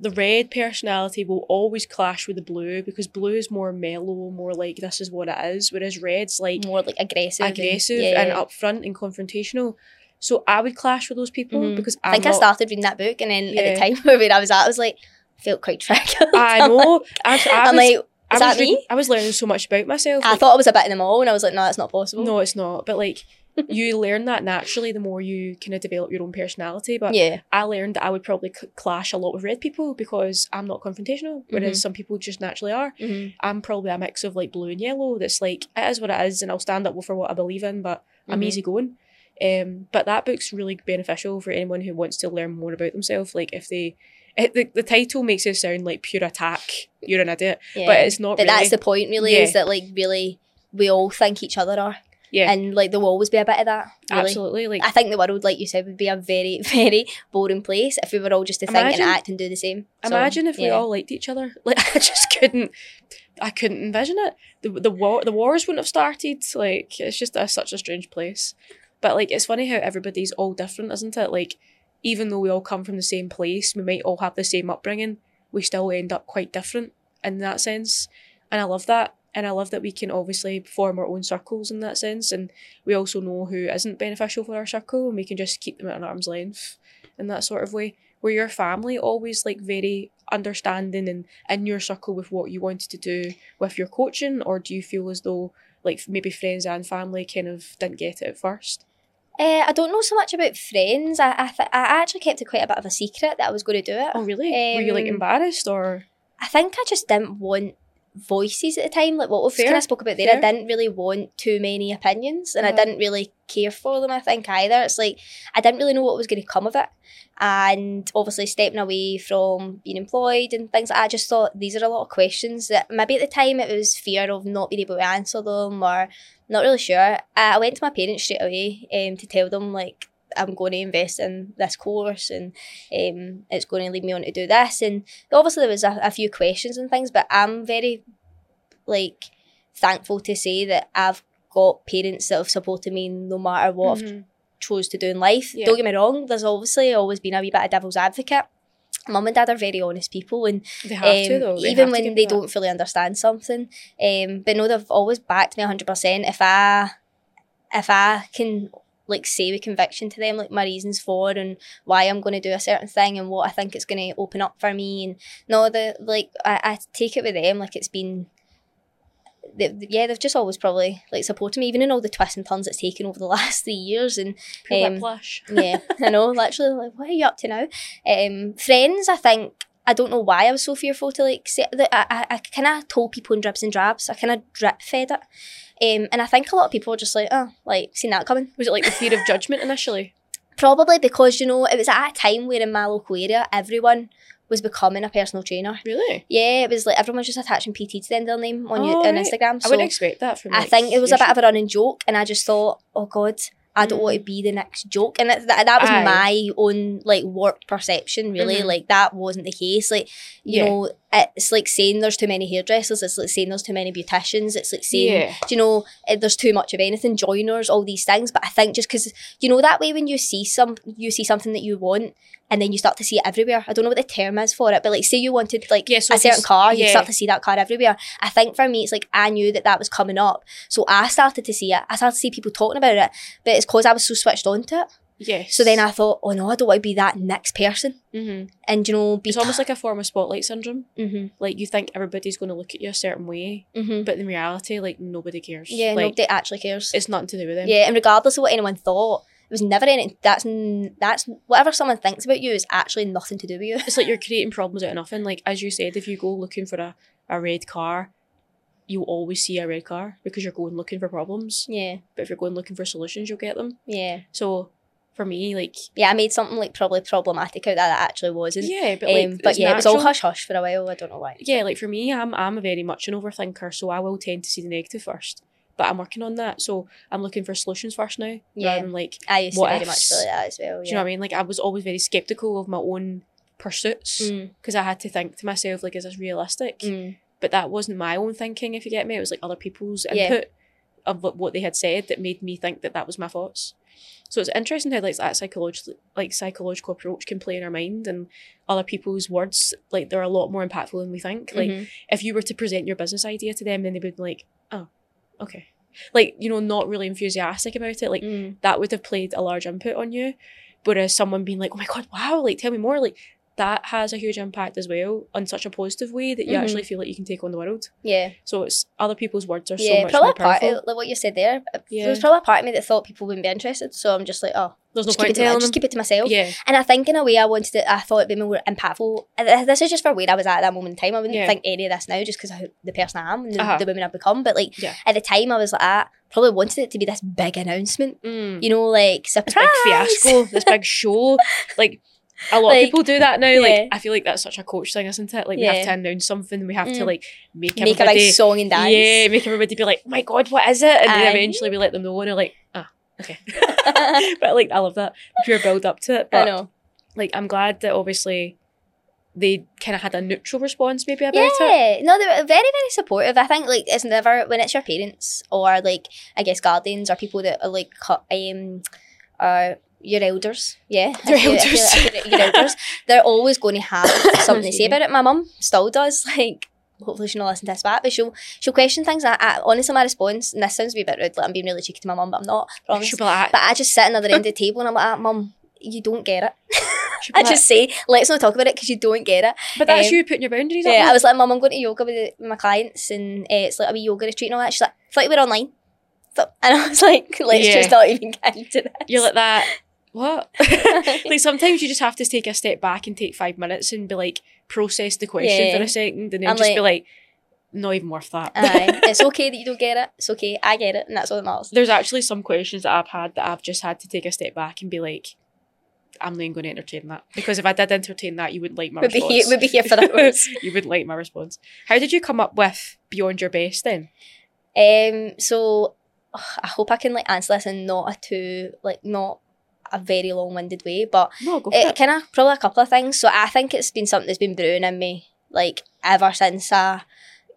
the red personality will always clash with the blue because blue is more mellow, more like this is what it is, whereas red's like More like aggressive, and- aggressive yeah. and upfront and confrontational. So I would clash with those people Mhm. because I I'm think I started reading that book, and then at the time (laughs) where I was at, I was like, I felt quite triggered. (laughs) I know. I, I I'm was, like, I is was that me? I was learning so much about myself. I like, thought I was a bit in them all, and I was like, no, that's not possible. no, it's not. But like you learn that naturally the more you kind of develop your own personality. But Yeah. I learned that I would probably c- clash a lot with red people because I'm not confrontational, whereas Mhm. some people just naturally are. Mm-hmm. I'm probably a mix of like blue and yellow. That's like it is what it is, and I'll stand up for what I believe in. But I'm Mhm. easygoing. Um, but that book's really beneficial for anyone who wants to learn more about themselves. Like if they, it, the, the title makes it sound like pure attack. You're an idiot, Yeah. but it's not. But really. that's the point, really, is that like really we all think each other are, yeah, and like there will always be a bit of that. Really. absolutely. Like I think the world, like you said, would be a very, (laughs) very boring place if we were all just to think and act and do the same. So, imagine if we all liked each other. (laughs) Like I just couldn't. I couldn't envision it. The the war the wars wouldn't have started. Like it's just a, such a strange place. But like it's funny how everybody's all different, isn't it? Like even though we all come from the same place, we might all have the same upbringing. We still end up quite different in that sense, and I love that. And I love that we can obviously form our own circles in that sense, and we also know who isn't beneficial for our circle, and we can just keep them at an arm's length in that sort of way. Were your family always like very understanding and in your circle with what you wanted to do with your coaching, or do you feel as though like maybe friends and family kind of didn't get it at first? Uh, I don't know so much about friends. I I, th- I actually kept it quite a bit of a secret that I was going to do it. Oh really? Were you like Um, embarrassed or? I think I just didn't want voices at the time. Like what we've kind of spoke about there, fair. I didn't really want too many opinions, and. I didn't really care for them. I think either. It's like I didn't really know what was going to come of it, and obviously stepping away from being employed and things like that. I just thought these are a lot of questions that maybe at the time it was fear of not being able to answer them or not really sure. I went to my parents straight away um, to tell them like. I'm going to invest in this course and um, it's going to lead me on to do this. And obviously there was a, a few questions and things, but I'm very like thankful to say that I've got parents that have supported me no matter what I've Mhm. chose to do in life. Yeah. Don't get me wrong, there's obviously always been a wee bit of devil's advocate. Mum and dad are very honest people and They have to um, even when they that. don't fully understand something. Um, but no, they've always backed me hundred percent. If I if I can like say with conviction to them like my reasons for and why I'm going to do a certain thing and what I think it's going to open up for me and no the like I, I take it with them like it's been they, yeah they've just always probably like supported me even in all the twists and turns it's taken over the (laughs) last three years and um, yeah, I know. Literally, like, what are you up to now? Um, friends, I think I don't know why I was so fearful to like say that I, I, I kind of told people in dribs and drabs. I kind of drip fed it. Um, and I think a lot of people were just like, oh, like, seen that coming. Was it like the fear of judgment initially? (laughs) Probably because, you know, it was at a time where in my local area, everyone was becoming a personal trainer. Really? Yeah, it was like everyone was just attaching PT to the end of their name on, you, Oh, on right. Instagram. I wouldn't expect that from. I think it was a bit of a running joke, and I just thought, oh God, I don't Mm. want to be the next joke, and that, that was Aye. my own like warped perception. Really, Mhm. like that wasn't the case. Like you Yeah. know, it's like saying there's too many hairdressers. It's like saying there's too many beauticians. It's like saying Yeah. do you know eh, there's too much of anything joiners all these things but i think just because you know that way when you see some you see something that you want and then you start to see it everywhere i don't know what the term is for it but like say you wanted like Yeah, so a certain car you yeah. start to see that car everywhere i think for me it's like i knew that that was coming up so i started to see it i started to see people talking about it but it's because i was so switched on to it Yes. so then i thought oh no i don't want to be that next person hmm and you know be It's almost like a form of spotlight syndrome. mm-hmm, Like you think everybody's going to look at you a certain way, mm-hmm. but in reality, like nobody cares. yeah like nobody actually cares it's nothing to do with them. Yeah, and regardless of what anyone thought, it was never anything. That's that's whatever someone thinks about you is actually nothing to do with you. It's like you're (laughs) creating problems out of nothing. Like as you said, if you go looking for a, a red car, you'll always see a red car because you're going looking for problems. Yeah, But if you're going looking for solutions, you'll get them. yeah, So for me, like yeah. I made something like probably problematic out that that actually wasn't. yeah, but Um, like but it's yeah, it was all hush hush for a while. I don't know why. yeah, like for me, I'm I'm very much an overthinker, so I will tend to see the negative first. But I'm working on that, so I'm looking for solutions first now, Yeah. rather than like, I used to very ifs? much feel like that as well. do you know what I mean? Like I was always very skeptical of my own pursuits Mm, because I had to think to myself like, is this realistic? mm, But that wasn't my own thinking, if you get me. It was like other people's Yeah. input of what- they had said that made me think that that was my thoughts. So it's interesting how like that psychological like psychological approach can play in our mind and other people's words like they're a lot more impactful than we think. Like mhm. if you were to present your business idea to them, then they would be like, oh, okay. Like, you know, not really enthusiastic about it. Like, Mm. that would have played a large input on you. Whereas someone being like, oh my God, wow, like, tell me more. Like, that has a huge impact as well in such a positive way that you Mhm. actually feel like you can take on the world. yeah, So it's other people's words are so much Probably more part powerful. like what you said there. Yeah. There was probably a part of me that thought people wouldn't be interested. So I'm just like, oh, There's no just keep, point it to, telling just keep it to myself. Yeah, And I think in a way I wanted it, I thought it'd be more impactful. This is just for where I was at at that moment in time. I wouldn't Yeah. think any of this now just because of the person I am and the, Uh-huh. the woman I've become. But like Yeah. at the time I was like, I probably wanted it to be this big announcement. mm. You know, like this big fiasco, this big show. (laughs) Like, a lot Like, of people do that now. yeah. Like, I feel like that's such a coach thing, isn't it? Like, we have Yeah. to announce something, we have to Mm. like make, Make a everybody song and dance. Yeah, make everybody be like, oh my god, what is it? And Aye. then eventually we let them know and they're like, ah, okay. (laughs) (laughs) but like, I love that pure build up to it. But I know. like, I'm glad that obviously they kind of had a neutral response maybe about it. Yeah, no, they were very, very supportive. I think like it's never when it's your parents or like I guess guardians or people that are like um are your elders. Yeah, Your you- you- elders. you're- your elders. They're always going to have (coughs) something to say about it. My mum still does. (laughs) Like hopefully she'll not listen to this back, but she'll she'll question things. I, I honestly my response and this sounds a bit rude. Like I'm being really cheeky to my mum, but I'm not. Promise. She'll be like, But I just sit another end of (laughs) the table and I'm like, ah, mum. You don't get it. (laughs) I like- just say, let's not talk about it because you don't get it. but that's um, you putting your boundaries up. Yeah. I was like, Mum, I'm going to yoga with, my clients, and uh, it's like a wee yoga retreat and all that. She's like, thought we're online. So, and I was like, let's Yeah. just not even get into this. You're like that. What? (laughs) (laughs) like sometimes you just have to take a step back and take five minutes and be like, process the question Yeah. for a second, and then I'm just be like- like, not even worth that. Aye, (laughs) it's okay that you don't get it. It's okay. I get it, and that's all that matters. There's actually some questions that I've had that I've just had to take a step back and be like, I'm not even going to entertain that because if I did entertain that, you wouldn't like my We'd be response. here. We'd be here for hours. you wouldn't like my response. How did you come up with Beyond Your Best then? um. So, I hope I can like answer this and not a too like not a very long-winded way, but No, it it. kind of probably a couple of things. So I think it's been something that's been brewing in me like ever since I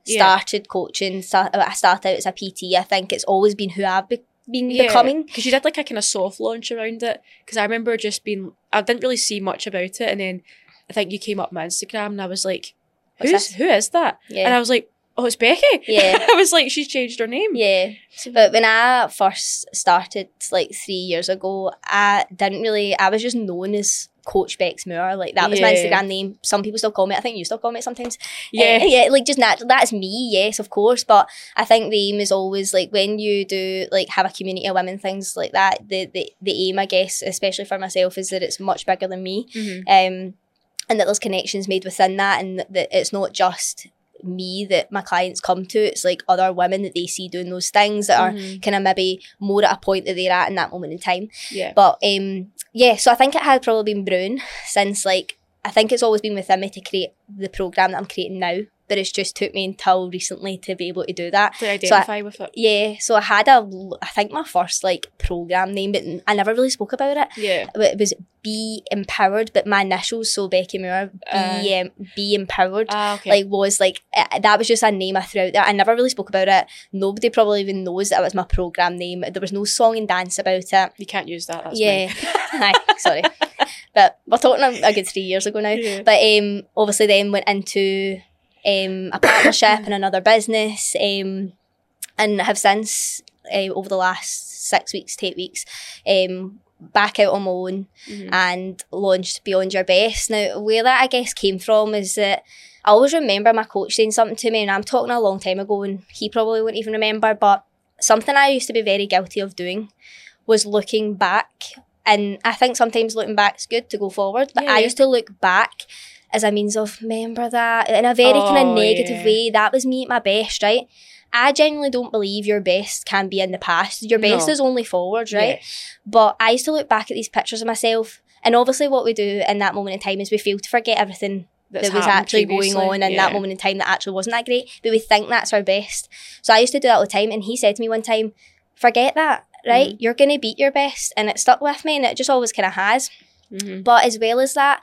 Yeah. started coaching. Start, I started out as a PT. I think it's always been who I've be- been becoming. because you did like a kind of soft launch around it. Because I remember just being, I didn't really see much about it, and then I think you came up my Instagram, and I was like, "Who's who is that?" And I was like, "Oh, it's Becky." Yeah. (laughs) I was like, "She's changed her name." yeah. But when I first started, like three years ago, I didn't really. I was just known as Coach Becks Moore. Like that was my Instagram name. Some people still call me. I think you still call me sometimes. yeah. Uh, yeah, like just natural. That's me, yes, of course. But I think the aim is always like when you do like have a community of women, things like that. The the the aim, I guess, especially for myself, is that it's much bigger than me. Mhm. Um, and that there's connections made within that and that it's not just me that my clients come to it's like other women that they see doing those things that are Mhm. kind of maybe more at a point that they're at in that moment in time Yeah. but um yeah so i think it had probably been brewing since like i think it's always been within me to create the program that i'm creating now but it's just took me until recently to be able to do that To identify with it. yeah so i had a, I think my first like program name but I never really spoke about it Yeah. it was be empowered but my initials so becky moore be, um, be empowered Ah, okay. like was like uh, that was just a name I threw out there. I never really spoke about it. Nobody probably even knows that it was my program name. There was no song and dance about it. you can't use that. That's yeah. (laughs) Aye, sorry, (laughs) but we're talking a, a good three years ago now. Yeah. But um, obviously then went into um a partnership and another business um, and have since uh, over the last six weeks to eight weeks um back out on my own Mhm. and launched Beyond Your Best. Now, where that I guess came from is that I always remember my coach saying something to me, and I'm talking a long time ago, and he probably wouldn't even remember, but something I used to be very guilty of doing was looking back. And I think sometimes looking back is good to go forward, but Yeah, I yeah. used to look back as a means of remember that in a very kind Oh, of negative yeah. way. That was me at my best, right? I genuinely don't believe your best can be in the past. Your best No. is only forwards, right? Yes. But I used to look back at these pictures of myself, and obviously, what we do in that moment in time is we fail to forget everything That's that was actually going on in yeah. that moment in time that actually wasn't that great, but we think that's our best. So I used to do that all the time, and he said to me one time, "Forget that, right? Mm-hmm. You're gonna beat your best," and it stuck with me, and it just always kind of has. Mhm. But as well as that,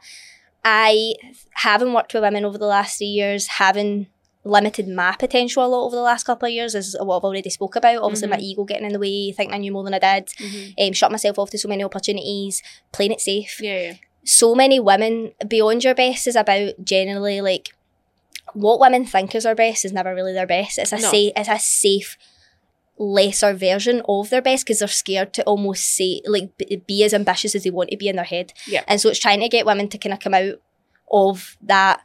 I having worked with women over the last three years, having limited my potential a lot over the last couple of years is what I've already spoke about. Obviously, my Mhm. ego getting in the way, thinking I knew more than I did, Mhm. um, shut myself off to so many opportunities, playing it safe. Yeah. yeah. So many women, beyond your best is about generally like what women think is their best is never really their best. It's a No. safe, it's a safe, lesser version of their best because they're scared to almost say like be as ambitious as they want to be in their head. Yeah. And so it's trying to get women to kind of come out of that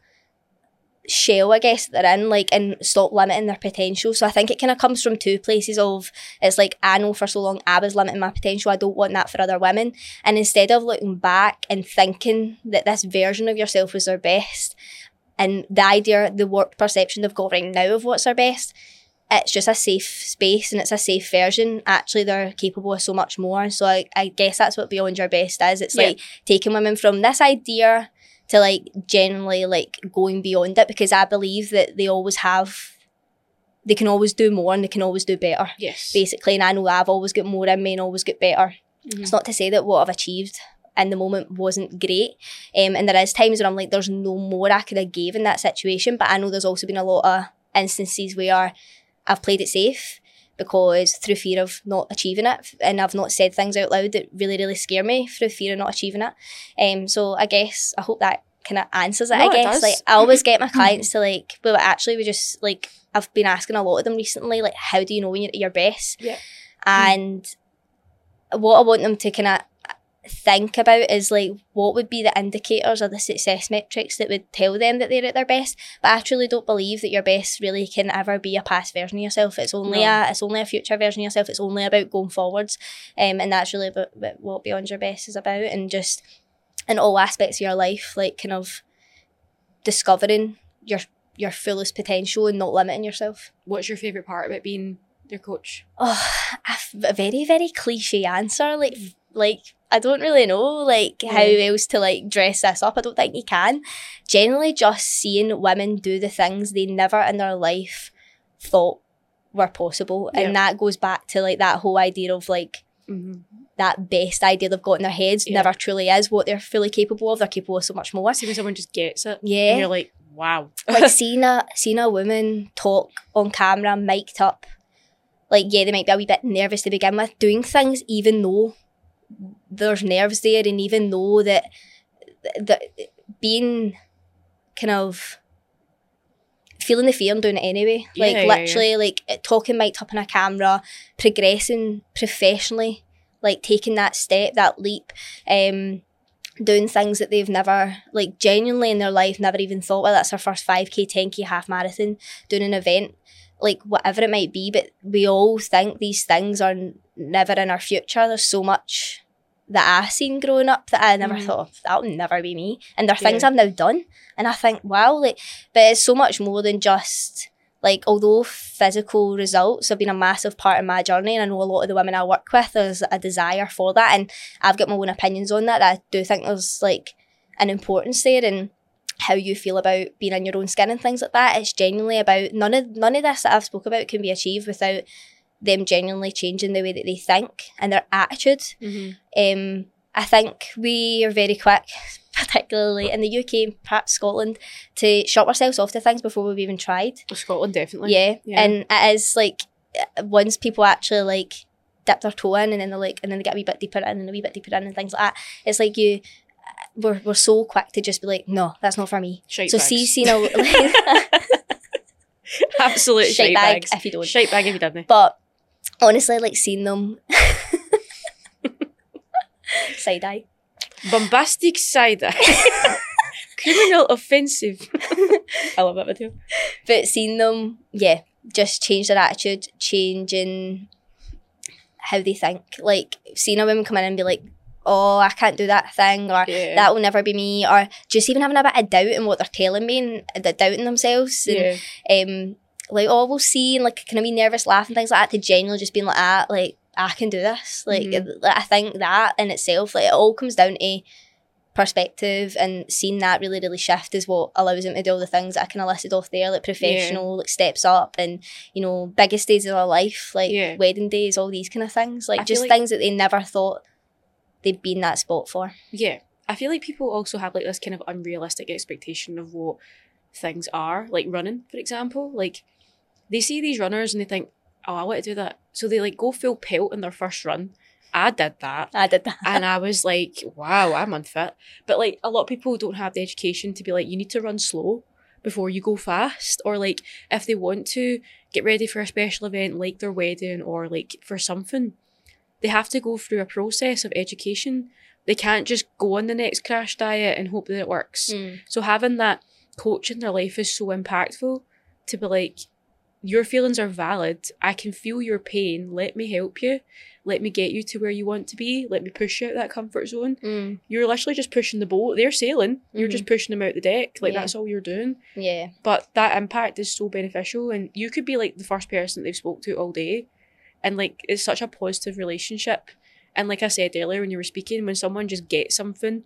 shell, I guess, that they're in, like, and stop limiting their potential. So I think it kind of comes from two places of it's like I know for so long I was limiting my potential. I don't want that for other women. And instead of looking back and thinking that this version of yourself was their best, and the idea, the warped perception they've got right now of what's their best, it's just a safe space and it's a safe version. Actually, they're capable of so much more. So I, I guess that's what Beyond Your Best is. It's Yeah. like taking women from this idea to like generally like going beyond it because I believe that they always have, they can always do more and they can always do better, Yes. basically. And I know I've always got more in me and always get better. Mhm. It's not to say that what I've achieved in the moment wasn't great. Um, and there is times when I'm like, there's no more I could have gave in that situation. But I know there's also been a lot of instances where I've played it safe because through fear of not achieving it and I've not said things out loud that really, really scare me through fear of not achieving it. Um, so I guess I hope that kind of answers it, No, I guess. does. Like I always get my (clears throat) clients to like, well actually we just like I've been asking a lot of them recently, like how do you know when you're at your best? Yeah. And what I want them to kind of think about is like what would be the indicators or the success metrics that would tell them that they're at their best. But I truly don't believe that your best really can ever be a past version of yourself. It's only No. a it's only a future version of yourself. It's only about going forwards, um, and that's really about, about what beyond your best is about, and just in all aspects of your life, like kind of discovering your your fullest potential and not limiting yourself. What's your favourite part about being their coach? Oh, a very very cliche answer. Like like I don't really know like how else to like dress this up. I don't think you can. Generally, just seeing women do the things they never in their life thought were possible, Yeah. and that goes back to like that whole idea of like Mm-hmm. that best idea they've got in their heads Yeah. never truly is what they're fully capable of. They're capable of so much more. See when someone just gets it. Yeah. And you're like, wow. like (laughs) seeing a seeing a woman talk on camera, mic'd up, like yeah, they might be a wee bit nervous to begin with, doing things even though there's nerves there, and even though that that being kind of feeling the fear and doing it anyway, Yeah, like yeah, yeah. literally like talking mic'd up on a camera, progressing professionally, like taking that step, that leap, um doing things that they've never like genuinely in their life never even thought well that's their first 5k 10k half marathon doing an event like whatever it might be but we all think these things are n- never in our future there's so much that I seen growing up that I never Mhm. thought that'll never be me. And there are things Yeah. I've now done. And I think, wow, like but it's so much more than just like although physical results have been a massive part of my journey and I know a lot of the women I work with there's a desire for that and I've got my own opinions on that. I do think there's like an importance there and how you feel about being in your own skin and things like that. It's genuinely about none of none of this that I've spoke about can be achieved without them genuinely changing the way that they think and their attitude. Mhm. Um, I think we are very quick, (laughs) particularly in the UK perhaps Scotland, to shut ourselves off to things before we've even tried. Scotland definitely. yeah. yeah. and it is like once people actually like dip their toe in and then they're like, and then they get a wee bit deeper in and a wee bit deeper in and things like that. It's like you. We're, we're so quick to just be like, no, that's not for me. Shite so bags. see, see now, (laughs) like, absolute (laughs) shite shite, bag bags. if you don't. Shite bag if you didn't. But honestly, like seeing them, (laughs) side eye. Bombastic side eye. (laughs) Criminal offensive. (laughs) I love that video. but seeing them, yeah, just change their attitude, changing how they think. Like seeing a woman come in and be like, "Oh, I can't do that thing," or Yeah. "That will never be me," or just even having a bit of doubt in what they're telling me and the doubting themselves, and yeah. um, like, "Oh, we'll see," and like, kind of be nervous, laugh and things like that. To genuinely just being like, "Ah, like I can do this." Like, Mhm. I think that in itself, like, it all comes down to perspective and seeing that really really shift is what allows them to do all the things that I kind of listed off there like professional like steps up and you know biggest days of their life like Yeah. wedding days all these kind of things like I just like- things that they never thought they'd be in that spot for Yeah. I feel like people also have like this kind of unrealistic expectation of what things are, like running, for example. Like they see these runners and they think, Oh, I want to do that. So they like go full pelt in their first run. I did that. I did that and I was like, wow, I'm unfit. But like a lot of people don't have the education to be like, you need to run slow before you go fast. Or like if they want to get ready for a special event like their wedding or like for something, they have to go through a process of education. They can't just go on the next crash diet and hope that it works. Mm. So having that coach in their life is so impactful to be like, your feelings are valid. I can feel your pain. Let me help you. Let me get you to where you want to be. Let me push you out that comfort zone. Mm. You're literally just pushing the boat. They're sailing. You're just pushing them out the deck. Like Yeah. that's all you're doing. yeah But that impact is so beneficial, and you could be like the first person they've spoke to all day, and like it's such a positive relationship. And like I said earlier when you were speaking, when someone just gets something,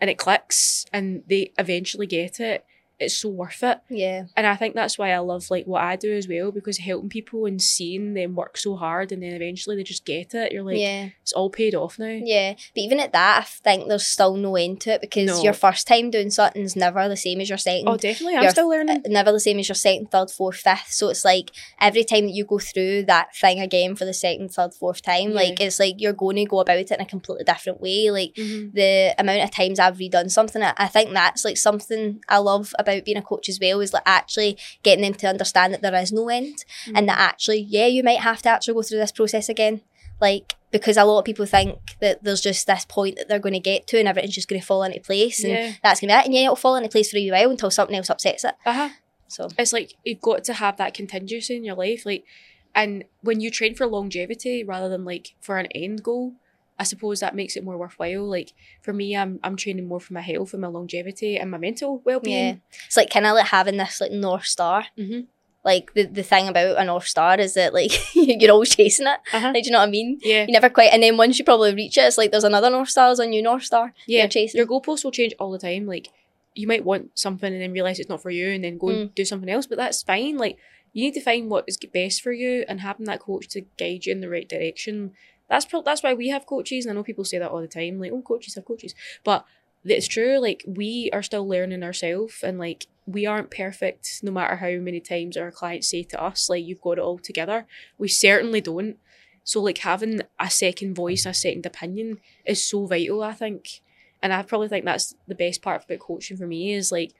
and it clicks, and they eventually get it, it's so worth it. yeah And I think that's why I love like what I do as well because helping people and seeing them work so hard and then eventually they just get it. You're like, yeah it's all paid off now. Yeah, but even at that, I think there's still no end to it because No. your first time doing something's never the same as your second. Oh, definitely. I'm You're- still learning. never the same as your second, third, fourth, fifth. So it's like every time that you go through that thing again for the second, third, fourth time, Yeah. like it's like you're going to go about it in a completely different way. Like Mhm. the amount of times I've redone something, I I think that's like something I love about being a coach as well is like actually getting them to understand that there is no end and that actually, yeah, you might have to actually go through this process again. Like, because a lot of people think that there's just this point that they're going to get to and everything's just going to fall into place and Yeah. that's going to be it. And yeah, it'll fall into place for a while until something else upsets it. Uh-huh. So, it's like you've got to have that contingency in your life like and when you train for longevity rather than like for an end goal i suppose that makes it more worthwhile like for me i'm i'm training more for my health and my longevity and my mental yeah. well-being It's like kind of like having this like North Star. Mhm. Like, the, the thing about a North Star is that, like, (laughs) you're always chasing it. uh-huh. Like, do you know what I mean? yeah You never quite, and then once you probably reach it, it's like there's another North Star, there's a new North Star. yeah you're chasing. your goalposts will change all the time like you might want something and then realize it's not for you and then go Mm. and do something else but that's fine like you need to find what is best for you and having that coach to guide you in the right direction that's pro- that's why we have coaches and i know people say that all the time like oh coaches have coaches. But it's true like we are still learning ourselves and like we aren't perfect no matter how many times our clients say to us like you've got it all together. We certainly don't. So like having a second voice a second opinion is so vital i think. And I probably think that's the best part about coaching for me is like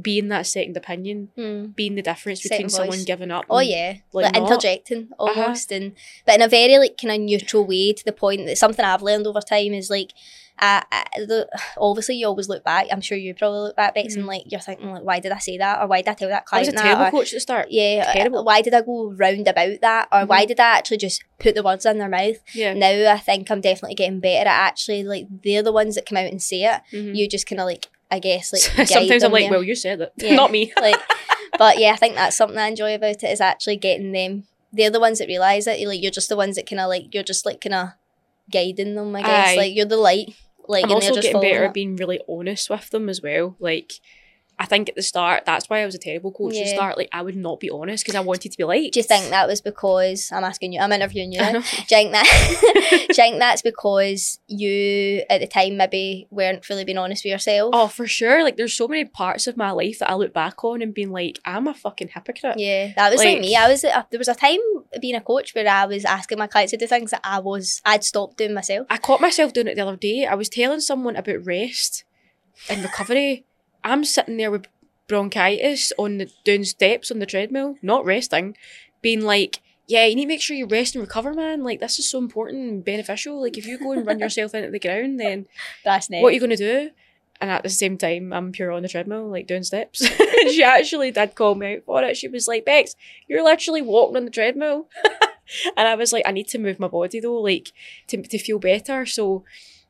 being that second opinion, Mm. being the difference Second between someone giving up. Oh and- yeah, like not. interjecting Uh-huh. almost, and but in a very like kind of neutral way. To the point that something I've learned over time is like, uh, the, obviously you always look back. I'm sure you probably look back, Becks, and Mhm. like you're thinking like, why did I say that, or why did I tell that client? I was a terrible or, coach at the start. yeah, uh, Terrible. why did I go round about that, or why Mhm. did I actually just put the words in their mouth? Yeah. Now I think I'm definitely getting better at actually like they're the ones that come out and say it. Mhm. You just kind of like I guess like (laughs) Sometimes I'm like, there. well, you said it, (laughs) Yeah. not me. (laughs) like but yeah i think that's something i enjoy about it is actually getting them they're the ones that realize it like you're just the ones that kind of like you're just like kind of guiding them i guess Aye. like you're the light like I'm and also just getting better at being really honest with them as well. Like, I think at the start, that's why I was a terrible coach at the start. Like, I would not be honest because I wanted to be liked. do you think that was because i'm asking you i'm interviewing you now. do you think that (laughs) do you think that's because you at the time maybe weren't fully being honest with yourself Oh, for sure. Like, there's so many parts of my life that I look back on and being like, I'm a fucking hypocrite. yeah, that was like, Like- me. I was uh, there was a time being a coach where I was asking my clients to do things that I was I'd stopped doing myself. I caught myself doing it the other day. I was telling someone about rest and recovery. I'm sitting there with bronchitis on the doing steps on the treadmill, not resting, being like, yeah, you need to make sure you rest and recover, man. Like this is so important and beneficial. Like if you go and run (laughs) yourself into the ground, then That's next. what are you gonna do? And at the same time, I'm pure on the treadmill, like doing steps. (laughs) she actually did call me out for it. She was like, Becks, you're literally walking on the treadmill. (laughs) and I was like, I need to move my body though, like to, to feel better. So,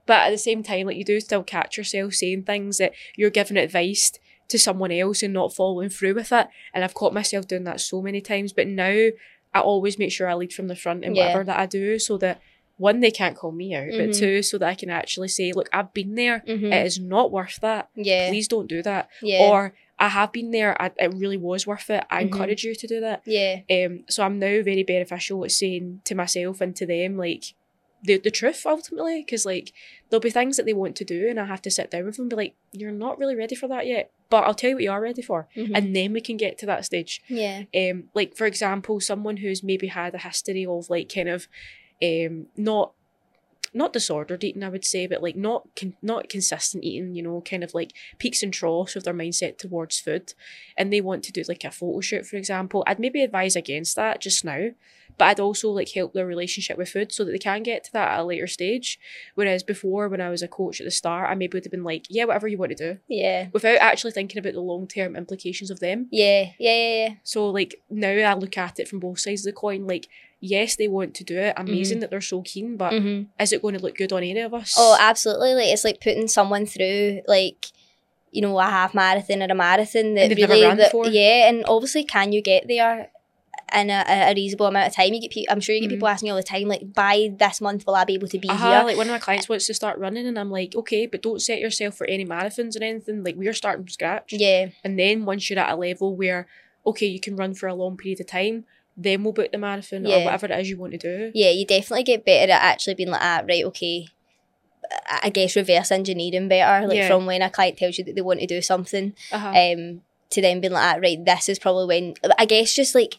but at the same time, like you do still catch yourself saying things that you're giving advice to someone else and not following through with it. And I've caught myself doing that so many times. But now I always make sure I lead from the front in Yeah. whatever that I do so that one, they can't call me out, but Mhm. two, so that I can actually say, look, I've been there. Mhm. It is not worth that. yeah, Please don't do that. yeah, Or I have been there. I, it really was worth it. I Mhm. encourage you to do that. yeah, Um, so I'm now very beneficial at saying to myself and to them like the the truth ultimately, because like there'll be things that they want to do, and I have to sit down with them and be like, you're not really ready for that yet, but I'll tell you what you are ready for, Mhm. and then we can get to that stage. yeah, Um, like for example, someone who's maybe had a history of like kind of, um, not not disordered eating, I would say, but like not con- not consistent eating, you know, kind of like peaks and troughs of their mindset towards food, and they want to do like a photo shoot, for example. I'd maybe advise against that just now, but I'd also like help their relationship with food so that they can get to that at a later stage. Whereas before, when I was a coach at the start, I maybe would have been like, yeah, whatever you want to do, yeah, without actually thinking about the long term implications of them. yeah, yeah, yeah, yeah. So like now I look at it from both sides of the coin. Like yes, they want to do it. Amazing Mm-hmm. that they're so keen, but Mhm. is it going to look good on any of us? Oh, absolutely. Like it's like putting someone through like you know a half marathon or a marathon that they've never really ran that, yeah, and obviously can you get there in a, a reasonable amount of time? You get people. I'm sure you get Mhm. people asking you all the time like by this month will I be able to be uh-huh, here? like one of my clients wants to start running, and I'm like, okay, but don't set yourself for any marathons or anything. Like we're starting from scratch, Yeah, and then once you're at a level where okay, you can run for a long period of time, then we'll book the marathon Yeah. or whatever it is you want to do. yeah. You definitely get better at actually being like, ah, right, okay. I- I guess reverse engineering better, like Yeah. from when a client tells you that they want to do something, Uh-huh. um, to then being like, ah, right, this is probably when I guess just like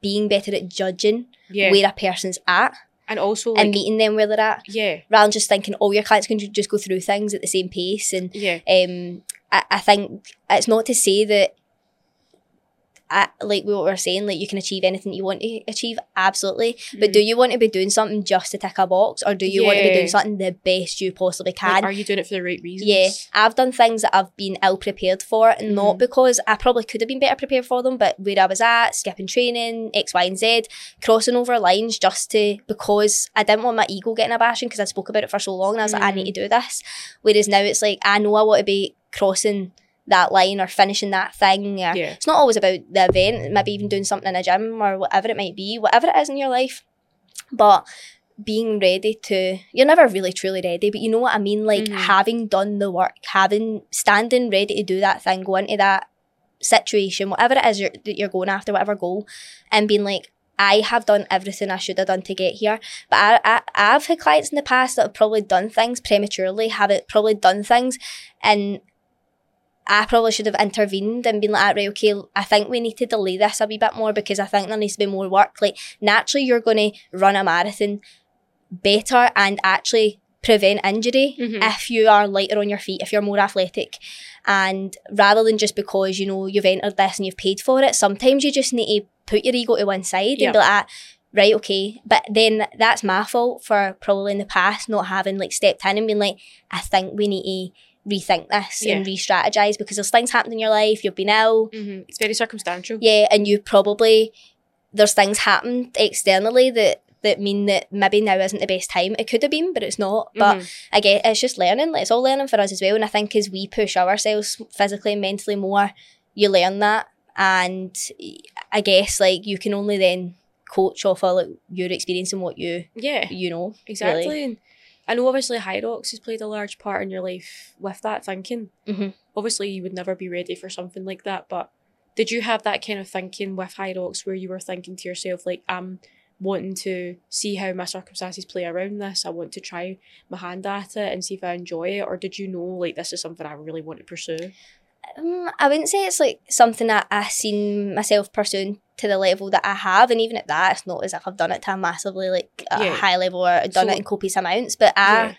being better at judging yeah, where a person's at and also like and meeting them where they're at, yeah, rather than just thinking, oh, your clients can ju- just go through things at the same pace. And yeah, um, I, I think it's not to say that. I, like what we were saying, like you can achieve anything you want to achieve, absolutely. But Mm. do you want to be doing something just to tick a box, or do you want to be doing something the best you possibly Like, can? are you doing it for the right reasons? Yeah, I've done things that I've been ill prepared for, and not Mhm. because I probably could have been better prepared for them, but where I was at, skipping training, X, Y, and Z, crossing over lines just to because I didn't want my ego getting a bashing because I spoke about it for so long, and I was like, I Mm. need to do this. Whereas now it's like I know I want to be crossing that line or finishing that thing. Or Yeah. It's not always about the event, maybe even doing something in a gym or whatever it might be, whatever it is in your life, but being ready to you're never really truly ready but you know what i mean like Mhm. having done the work having standing ready to do that thing go into that situation whatever it is you're, that you're going after whatever goal and being like I have done everything I should have done to get here, but I, I I've had clients in the past that have probably done things prematurely, have it probably done things, and I probably should have intervened and been like, "Ah, right, okay, I think we need to delay this a wee bit more because I think there needs to be more work. Like naturally, you're going to run a marathon better and actually prevent injury Mhm. if you are lighter on your feet, if you're more athletic. And rather than just because, you know, you've entered this and you've paid for it, sometimes you just need to put your ego to one side Yeah. and be like, ah, right, okay. But then that's my fault for probably in the past not having like stepped in and been like, I think we need to rethink this and re strategize because there's things happened in your life, you've been ill, Mhm. It's very circumstantial. yeah, and you probably there's things happened externally that that mean that maybe now isn't the best time. It could have been, but it's not. But Mhm. I get it's just learning. Like, it's all learning for us as well. And I think as we push ourselves physically and mentally more, you learn that. And I guess like you can only then coach off of like your experience and what you yeah. you know. Exactly. Really. I know obviously Hyrox has played a large part in your life with that thinking. Mhm. Obviously, you would never be ready for something like that, but did you have that kind of thinking with Hyrox where you were thinking to yourself, like, I'm wanting to see how my circumstances play around this? I want to try my hand at it and see if I enjoy it? Or did you know, like, this is something I really want to pursue? Um, I wouldn't say it's like something that I've seen myself pursuing to the level that I have, and even at that, it's not as if I've done it to a massively like a Yeah. high level or done So- it in copious amounts. But I Yeah.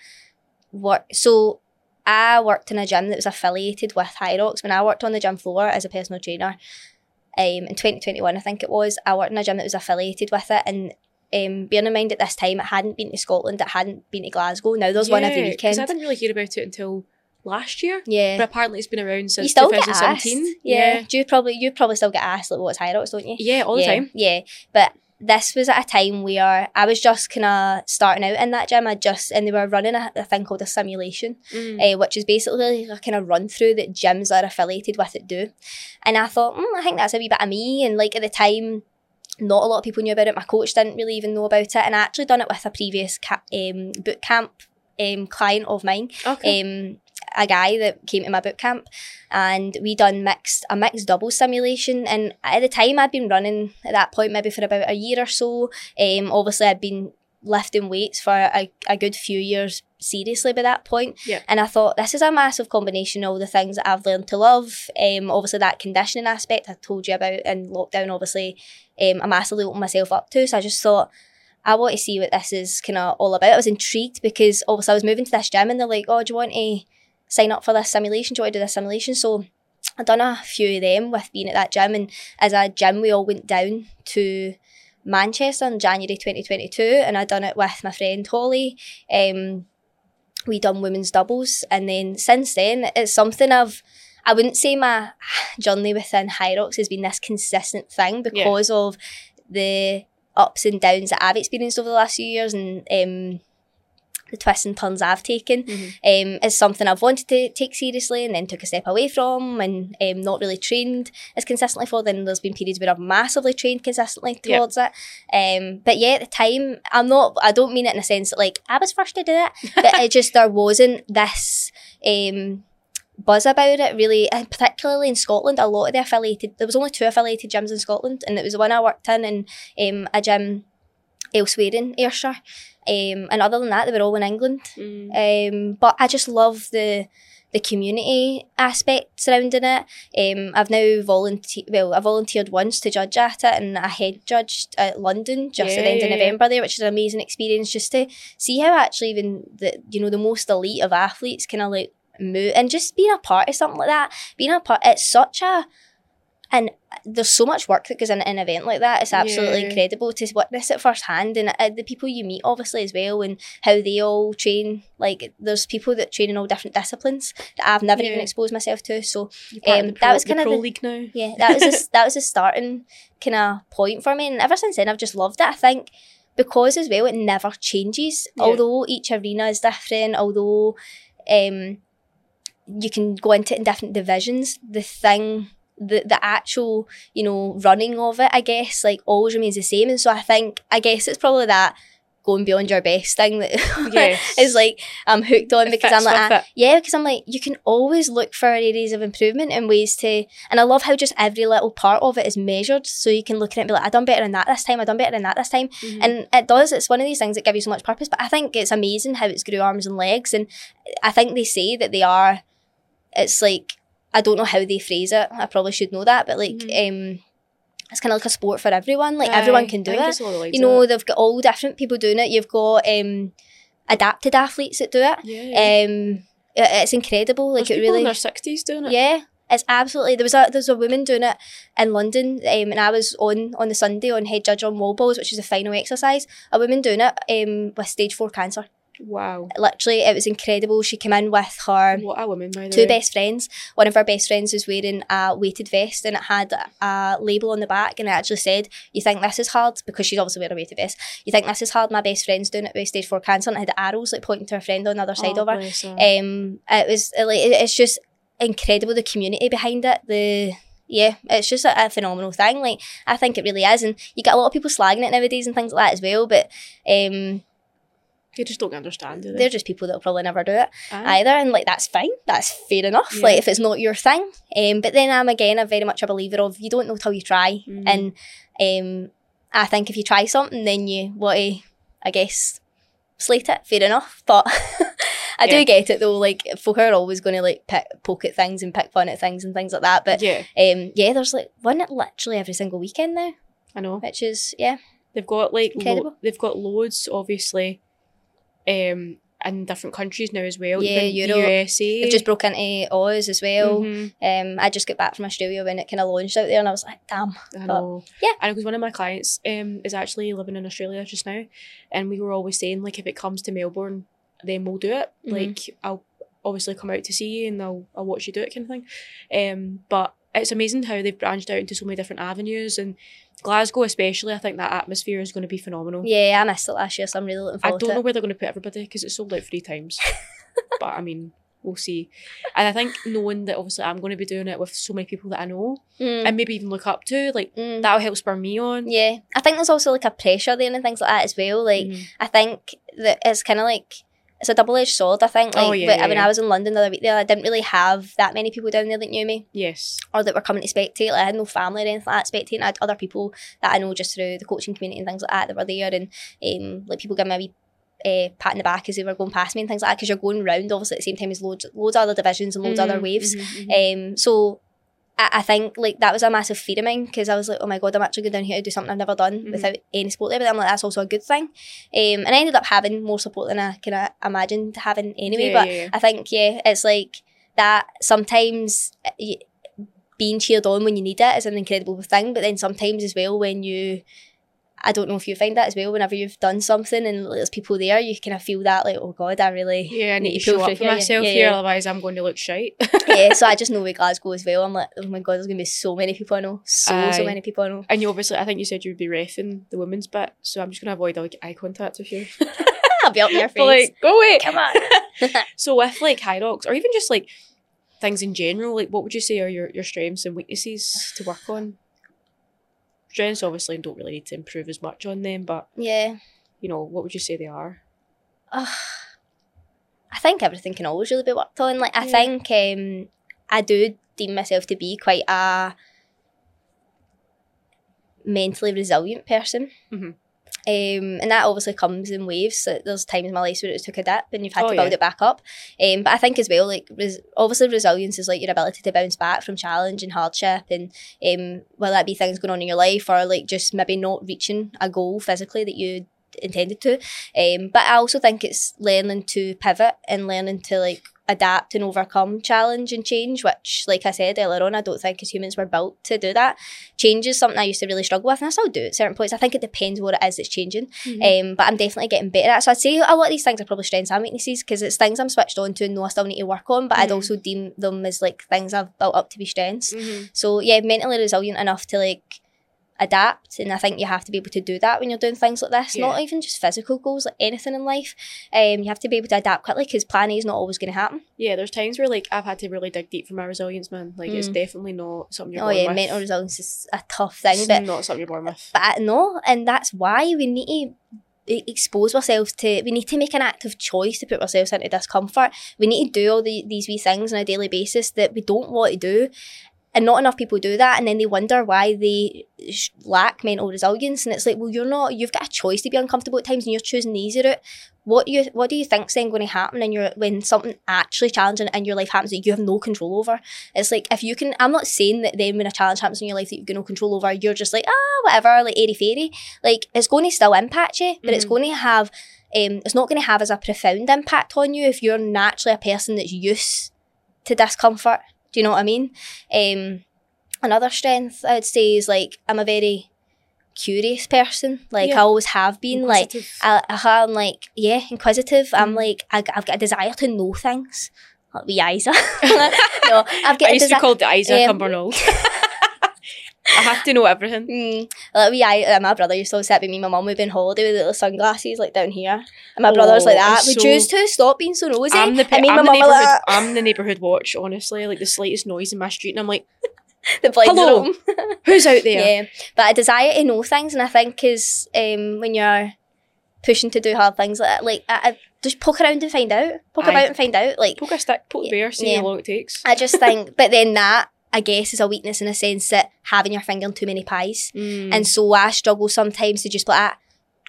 work so I worked in a gym that was affiliated with Hyrox. When I worked on the gym floor as a personal trainer, um, in 2021, I think it was, I worked in a gym that was affiliated with it. And um, bearing in mind at this time, it hadn't been to Scotland, it hadn't been to Glasgow. Now there's one every Yeah, weekend. I didn't really hear about it until last year. yeah. But apparently it's been around You since still get asked. 2017. Yeah. Do you probably you probably still get asked like what's Hyrox, don't you? Yeah, all the yeah, time. Yeah. But this was at a time where I was just kind of starting out in that gym. I just and they were running a, a thing called a simulation, Mm. uh, which is basically like a kind of run through that gyms that are affiliated with it do. And I thought, mm, I think that's a wee bit of me. And like at the time, not a lot of people knew about it. My coach didn't really even know about it, and I actually done it with a previous ca- um, boot camp um, client of mine Okay. um, a guy that came to my boot camp and we done mixed a mixed double simulation. And at the time I'd been running at that point maybe for about a year or so. Um, obviously I'd been lifting weights for a, a good few years seriously by that point. Yeah. and I thought this is a massive combination of all the things that I've learned to love. Um, obviously that conditioning aspect I told you about in lockdown obviously um, I massively opened myself up to. So I just thought I want to see what this is kind of all about. I was intrigued because obviously I was moving to this gym and they're like, oh, do you want to sign up for this simulation? Do you want to do this simulation? So I've done a few of them with being at that gym. And as a gym, we all went down to Manchester in January 2022 and I done it with my friend Holly. Um, we done women's doubles. And then since then, it's something I've I wouldn't say my journey within Hyrox has been this consistent thing because of the ups and downs that I've experienced over the last few years and um, the twists and turns I've taken. Mhm. Um, is something I've wanted to take seriously and then took a step away from and um, not really trained as consistently for. Then there's been periods where I've massively trained consistently towards it. Um, but yeah, at the time, I'm not, I don't mean it in a sense that like I was first to do it, (laughs) but it just, there wasn't this. Um, buzz about it really and particularly in Scotland a lot of the affiliated there was only two affiliated gyms in Scotland and it was the one I worked in and um, a gym elsewhere in Ayrshire um, and other than that they were all in England Mm. um, but I just love the the community aspect surrounding it. Um, I've now volunteered. Well, I volunteered once to judge at it, and I head judged at London just at the end Yeah, of yeah, yeah. November there, which is an amazing experience. Just to see how actually even the you know the most elite of athletes kind of like move and just being a part of something like that. Being a part, it's such a and there's so much work that goes into an event like that. It's absolutely Yeah. incredible to witness it firsthand, and uh, the people you meet, obviously as well, and how they all train. Like there's people that train in all different disciplines that I've never even exposed myself to. So You're part of Um, the that was kind of pro the- league now. yeah, that was a, (laughs) that was a starting kind of point for me, and ever since then I've just loved it. I think because as well it never changes. Yeah. Although each arena is different, although um, you can go into it in different divisions, the thing. The, the actual you know running of it I guess like always remains the same and so I think I guess it's probably that going beyond your best thing that (laughs) Yes. is like I'm hooked on It because I'm like ah, yeah, because I'm like, you can always look for areas of improvement and ways to, and I love how just every little part of it is measured. So you can look at it and be like, I done better than that this time, I done better than that this time. Mhm. And it does, it's one of these things that give you so much purpose. But I think it's amazing how it's grew arms and legs. And I think they say that they are, it's like, I don't know how they phrase it. I probably should know that. But like, um, it's kind of like a sport for everyone. Like everyone can do it there's a lot of legs you know they've got all different people doing it you've got um adapted athletes that do it. Yeah. Um, it- it's incredible. Like There's it really, in their sixties doing it. yeah, it's absolutely. There was a there's a woman doing it in London, um, and I was on on the Sunday on head judge on wall balls, which is the final exercise. A woman doing it um, with stage four cancer. Wow. Literally, it was incredible. She came in with her What a woman, by the two way. best friends. One of our best friends was wearing a weighted vest and it had a label on the back and it actually said, You think this is hard? Because she's obviously wearing a weighted vest. You think this is hard? My best friend's doing it with stage four cancer and it had arrows like pointing to her friend on the other side Oh, of her. Um, it was like it's just incredible the community behind it. The yeah, it's just a, a phenomenal thing. Like I think it really is, and you get a lot of people slagging it nowadays and things like that as well. But um, They just don't understand, do they? they're just people that'll probably never do it Aye. either, and like that's fine. That's fair enough. Yeah. Like if it's not your thing. Um, but then I'm again a very much a believer of you don't know till you try, Mhm. and um, I think if you try something, then you want to, I guess, slate it. Fair enough, but. (laughs) I Yeah. do get it though, like folk are always gonna like pick poke at things and pick fun at things and things like that. But yeah, um yeah, there's like one at literally every single weekend now, I know. which is yeah. They've got like lo- they've got loads, obviously, um, in different countries now as well. Yeah, Europe. USA. They've just broke into Oz as well. Mhm. Um I just got back from Australia when it kinda launched out there and I was like, damn. I know. yeah. I know because one of my clients um is actually living in Australia just now, and we were always saying like if it comes to Melbourne, then we'll do it. Mhm. Like I'll obviously come out to see you and I'll I'll watch you do it kind of thing. Um, but it's amazing how they've branched out into so many different avenues and Glasgow especially. I think that atmosphere is going to be phenomenal. Yeah, I missed it last year, so I'm really looking forward to it. I don't know where they're going to put everybody because it's sold out three times. (laughs) but I mean, we'll see. And I think knowing that obviously I'm going to be doing it with so many people that I know Mm, and maybe even look up to, like mm. that'll help spur me on. Yeah. I think there's also like a pressure there and things like that as well. Like Mhm. I think that it's kinda like it's a double edged sword, I think. Like Oh, yeah, but yeah, when. I was in London the other week there, I didn't really have that many people down there that knew me. Yes. or that were coming to spectate. Like I had no family or anything like that spectating. I had other people that I know just through the coaching community and things like that that were there, and um, like people giving me a wee uh, pat in the back as they were going past me and things like that. Because you're going round obviously at the same time as loads, loads of other divisions and loads of other Mhm, waves. mhm, mhm. Um, so. I I think like that was a massive fear of mine because I was like, oh my god, I'm actually going down here to do something I've never done Mhm. without any support there. But I'm like, that's also a good thing. Um, and I ended up having more support than I kind of imagined having anyway. Yeah, but yeah, yeah. I think yeah, it's like that. Sometimes uh, being cheered on when you need it is an incredible thing, but then sometimes as well when you, I don't know if you find that as well. Whenever you've done something and there's people there, you kind of feel that like, oh god, I really Yeah, I need to pull show up for here, myself yeah, here, otherwise I'm going to look shite. (laughs) yeah. So I (laughs) just know with Glasgow as well. I'm like, oh my god, there's gonna be so many people I know, so so many people I know. and you obviously, I think you said you would be refing the women's bit, so I'm just going to avoid like eye contact with you. (laughs) I'll be up your face. Like, go away. Come on. So with like Hyrox, or even just like things in general, like what would you say are your, your strengths and weaknesses to work on? Strengths obviously don't really need to improve as much on them, but yeah. you know, what would you say they are? Ugh. I think everything can always really be worked on. Like I Yeah. think um, I do deem myself to be quite a mentally resilient person. Mhm. Um, and that obviously comes in waves. So there's times in my life where it took a dip and you've had Oh, to build yeah. it back up. Um, but I think as well, like res- obviously resilience is like your ability to bounce back from challenge and hardship, and um, whether that be things going on in your life or like just maybe not reaching a goal physically that you intended to. Um, but I also think it's learning to pivot and learning to like adapt and overcome challenge and change, which, like I said earlier on, I don't think as humans we're built to do that. Change is something I used to really struggle with, and I still do at certain points. I think it depends what it is that's changing. Um, but I'm definitely getting better at it. So I'd say a lot of these things are probably strengths and weaknesses because it's things I'm switched on to and know I still need to work on, but I'd Mhm. also deem them as like things I've built up to be strengths. Mhm. So yeah, mentally resilient enough to like adapt and I think you have to be able to do that when you're doing things like this not even just physical goals like anything in life um you have to be able to adapt quickly because plan A is not always going to happen Yeah, there's times where like I've had to really dig deep for my resilience, man. Like it's Mm. definitely not something you're oh born yeah with. mental resilience is a tough thing It's but not something you're born with. but no and that's why we need to expose ourselves to we need to make an active choice to put ourselves into discomfort we need to do all the, these wee things on a daily basis that we don't want to do and not enough people do that and then they wonder why they sh- lack mental resilience and it's like well you're not you've got a choice to be uncomfortable at times and you're choosing the easy route. What do you what do you think's then going to happen in your when something actually challenging in your life happens that you have no control over? It's like if you can i'm not saying that then when a challenge happens in your life that you've got no control over you're just like ah whatever like airy fairy. Like it's going to still impact you but it's Mhm. going to have um it's not going to have as a profound impact on you if you're naturally a person that's used to discomfort do you know what i mean um another strength i would say is like i'm a very curious person like Yeah. i always have been like I, I'm like, yeah, inquisitive. I'm Mm. like, I, I've got a desire to know things. Like the Isa. (laughs) (laughs) no, I've got I used to call the Isa um, Cumbernauld. (laughs) I have to know everything. (laughs) Mm, like we, I, uh, my brother used to always sit with me my mum would be on holiday with little sunglasses like down here. And my brother was Oh, like that. it's Would so- you to stop being so nosy? I'm the, pe- and me I'm, my the neighborhood, like, I'm the neighborhood watch, honestly. Like the slightest noise in my street, and I'm like, (laughs) the blinds are Hello. open. (laughs) who's out there? Yeah, but a desire to know things, and I think is um, when you're pushing to do hard things like that, like I, I just poke around and find out, poke Aye. about and find out. Like Poke a stick, poke the bear, see Yeah. how long it takes. I just think, but then that I guess is a weakness in a sense that having your finger in too many pies, Mm. and so I struggle sometimes to just be like, ah,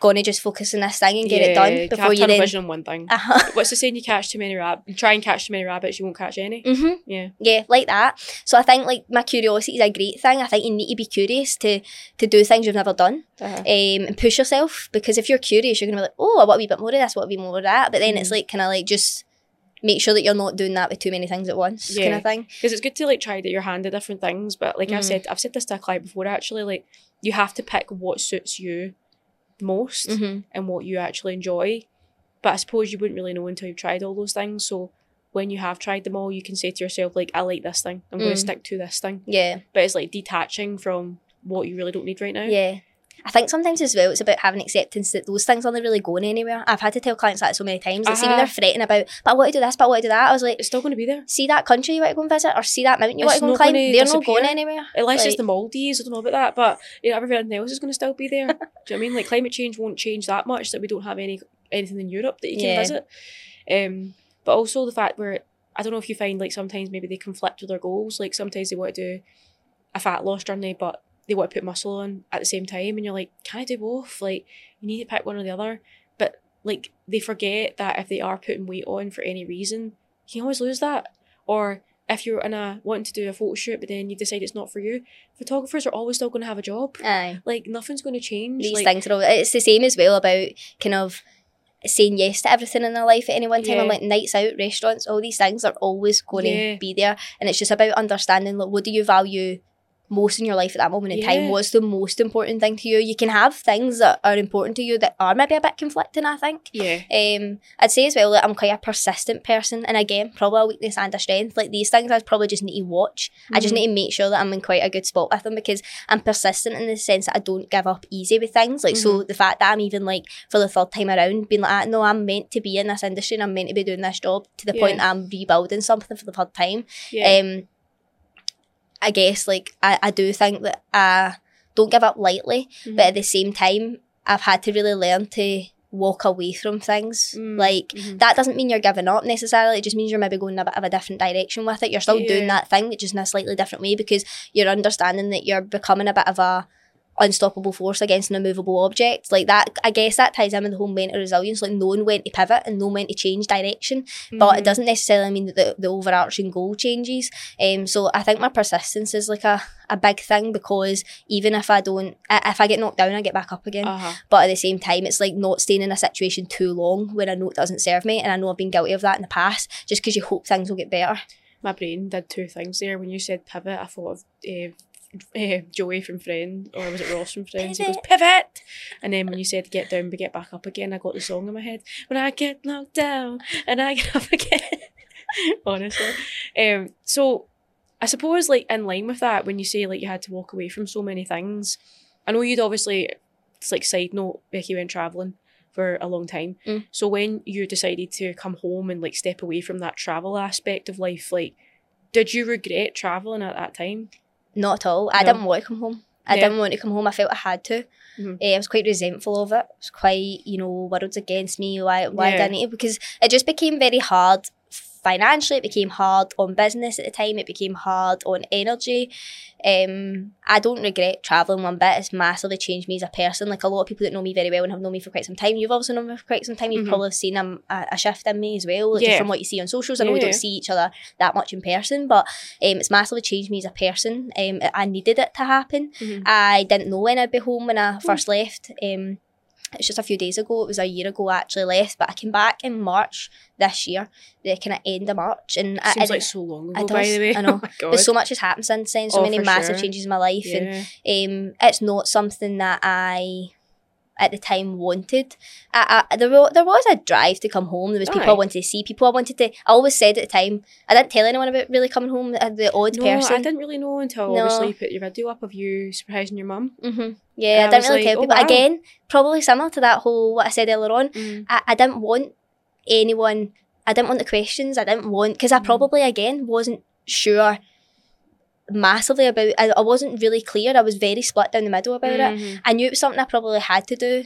gonna just focus on this thing and get it done you before you then. vision on one thing. Uh-huh. (laughs) What's the saying? You catch too many rabbits. You try and catch too many rabbits, you won't catch any. hmm Yeah. Yeah, like that. So I think like my curiosity is a great thing. I think you need to be curious to to do things you've never done. Uh-huh. um, and push yourself because if you're curious, you're gonna be like, oh, I want a wee bit more of this, I want a wee more of that. But then it's Mhm. like kind of like just make sure that you're not doing that with too many things at once, yeah. kind of thing. Because it's good to like try to your hand at different things, but like I've Mm. said, I've said this to a client before. Actually, like you have to pick what suits you most Mm-hmm. and what you actually enjoy. But I suppose you wouldn't really know until you've tried all those things. So when you have tried them all, you can say to yourself like, I like this thing. I'm going Mm. to stick to this thing. Yeah, But it's like detaching from what you really don't need right now. yeah. I think sometimes as well, it's about having acceptance that those things aren't really going anywhere. I've had to tell clients that so many times. That see when Uh-huh. they're fretting about, but I want to do this, but I want to do that. I was like, It's still going to be there. see that country you want to go and visit, or see that mountain you It's want to go and climb. They're not going anywhere. Unless it's the Maldives, I don't know about that, but you know, everything else is going to still be there. Do you know what I mean? Like climate change won't change that much that we don't have any anything in Europe that you can Yeah. visit. Um, but also the fact where I don't know if you find like sometimes maybe they conflict with their goals. Like sometimes they want to do a fat loss journey, but they want to put muscle on at the same time, and you're like, can I do both? Like you need to pick one or the other. But like they forget that if they are putting weight on for any reason, you can always lose that. Or if you're in a wanting to do a photo shoot, but then you decide it's not for you, photographers are always still going to have a job. Aye. Like nothing's going to change. these like, things are all, it's the same as well about kind of saying yes to everything in their life at any one time Yeah. and like nights out restaurants all these things are always going Yeah. to be there and it's just about understanding like what do you value most in your life at that moment in time what's the most important thing to you you can have things that are important to you that are maybe a bit conflicting I think Yeah. um, I'd say as well that I'm quite a persistent person, and again, probably a weakness and a strength. Like these things, I probably just need to watch. I just Mhm. need to make sure that I'm in quite a good spot with them because I'm persistent in the sense that I don't give up easy with things. Like so, the fact that I'm even like for the third time around being like, ah, no, I'm meant to be in this industry and I'm meant to be doing this job to the point that I'm rebuilding something for the third time. Yeah. Um, I guess like I, I do think that I don't give up lightly, Mhm. but at the same time, I've had to really learn to walk away from things. Mm, Like Mhm. that doesn't mean you're giving up necessarily. It just means you're maybe going a bit of a different direction with it. You're still doing that thing, but just in a slightly different way because you're understanding that you're becoming a bit of a unstoppable force against an immovable object. Like that, I guess that ties in with the whole mental resilience, like knowing when to pivot and knowing when to change direction. But it Mhm. doesn't necessarily mean that the, the overarching goal changes. Um, so I think my persistence is like a, a big thing because even if I don't, if I get knocked down, I get back up again. Uh-huh. But at the same time, it's like not staying in a situation too long when I know it doesn't serve me. And I know I've been guilty of that in the past just because you hope things will get better. My brain did two things there. When you said pivot, I thought of uh, uh, (laughs) Joey from Friends, or was it Ross from Friends? He goes, pivot! And then when you said get down but get back up again, I got the song in my head. When I get knocked down and I get up (laughs) again. Honestly. Um, so I suppose like in line with that, when you say like you had to walk away from so many things, I know you'd obviously it's like side note, Becky went travelling for a long time. Mm. So when you decided to come home and like step away from that travel aspect of life, like did you regret travelling at that time? Not at all. I No. didn't want to come home. I Yeah. didn't want to come home. I felt I had to. Mhm. Eh, I was quite resentful of it. It was quite, you know, world's against me. Why, why Yeah. didn't it? Because it just became very hard financially, it became hard on business at the time, it became hard on energy. Um, I don't regret travelling one bit. It's massively changed me as a person. Like a lot of people that know me very well and have known me for quite some time. You've also known me for quite some time. You've Mhm. probably seen a, a, shift in me as well, like Yeah. just from what you see on socials. I know we don't see each other that much in person, but um, it's massively changed me as a person. Um, I needed it to happen. Mhm. I didn't know when I'd be home when. I first left. Um, it's just a few days ago. It was a year ago I actually left, but I came back in March this year, the kind of end of March, and Seems I- like so long ago, by the way. I (laughs) know. Oh my there's so much has happened since then. So Oh, many massive sure. changes in my life, and um, it's not something that I at the time wanted. I, I, there, wa- there was a drive to come home. There was people I wanted to see. People I wanted to. I always said at the time. I didn't tell anyone about really coming home. uh, The odd No, person. I didn't really know until No. obviously you put your video up of you surprising your mum. hmm Yeah, And I didn't really like, tell oh, people. wow. Again, probably similar to that whole what I said earlier on. Mm. I, I didn't want anyone. I didn't want the questions. I didn't want because I Mm. probably again wasn't sure massively about. I, I wasn't really clear. I was very split down the middle about it. Mhm. I knew it was something I probably had to do.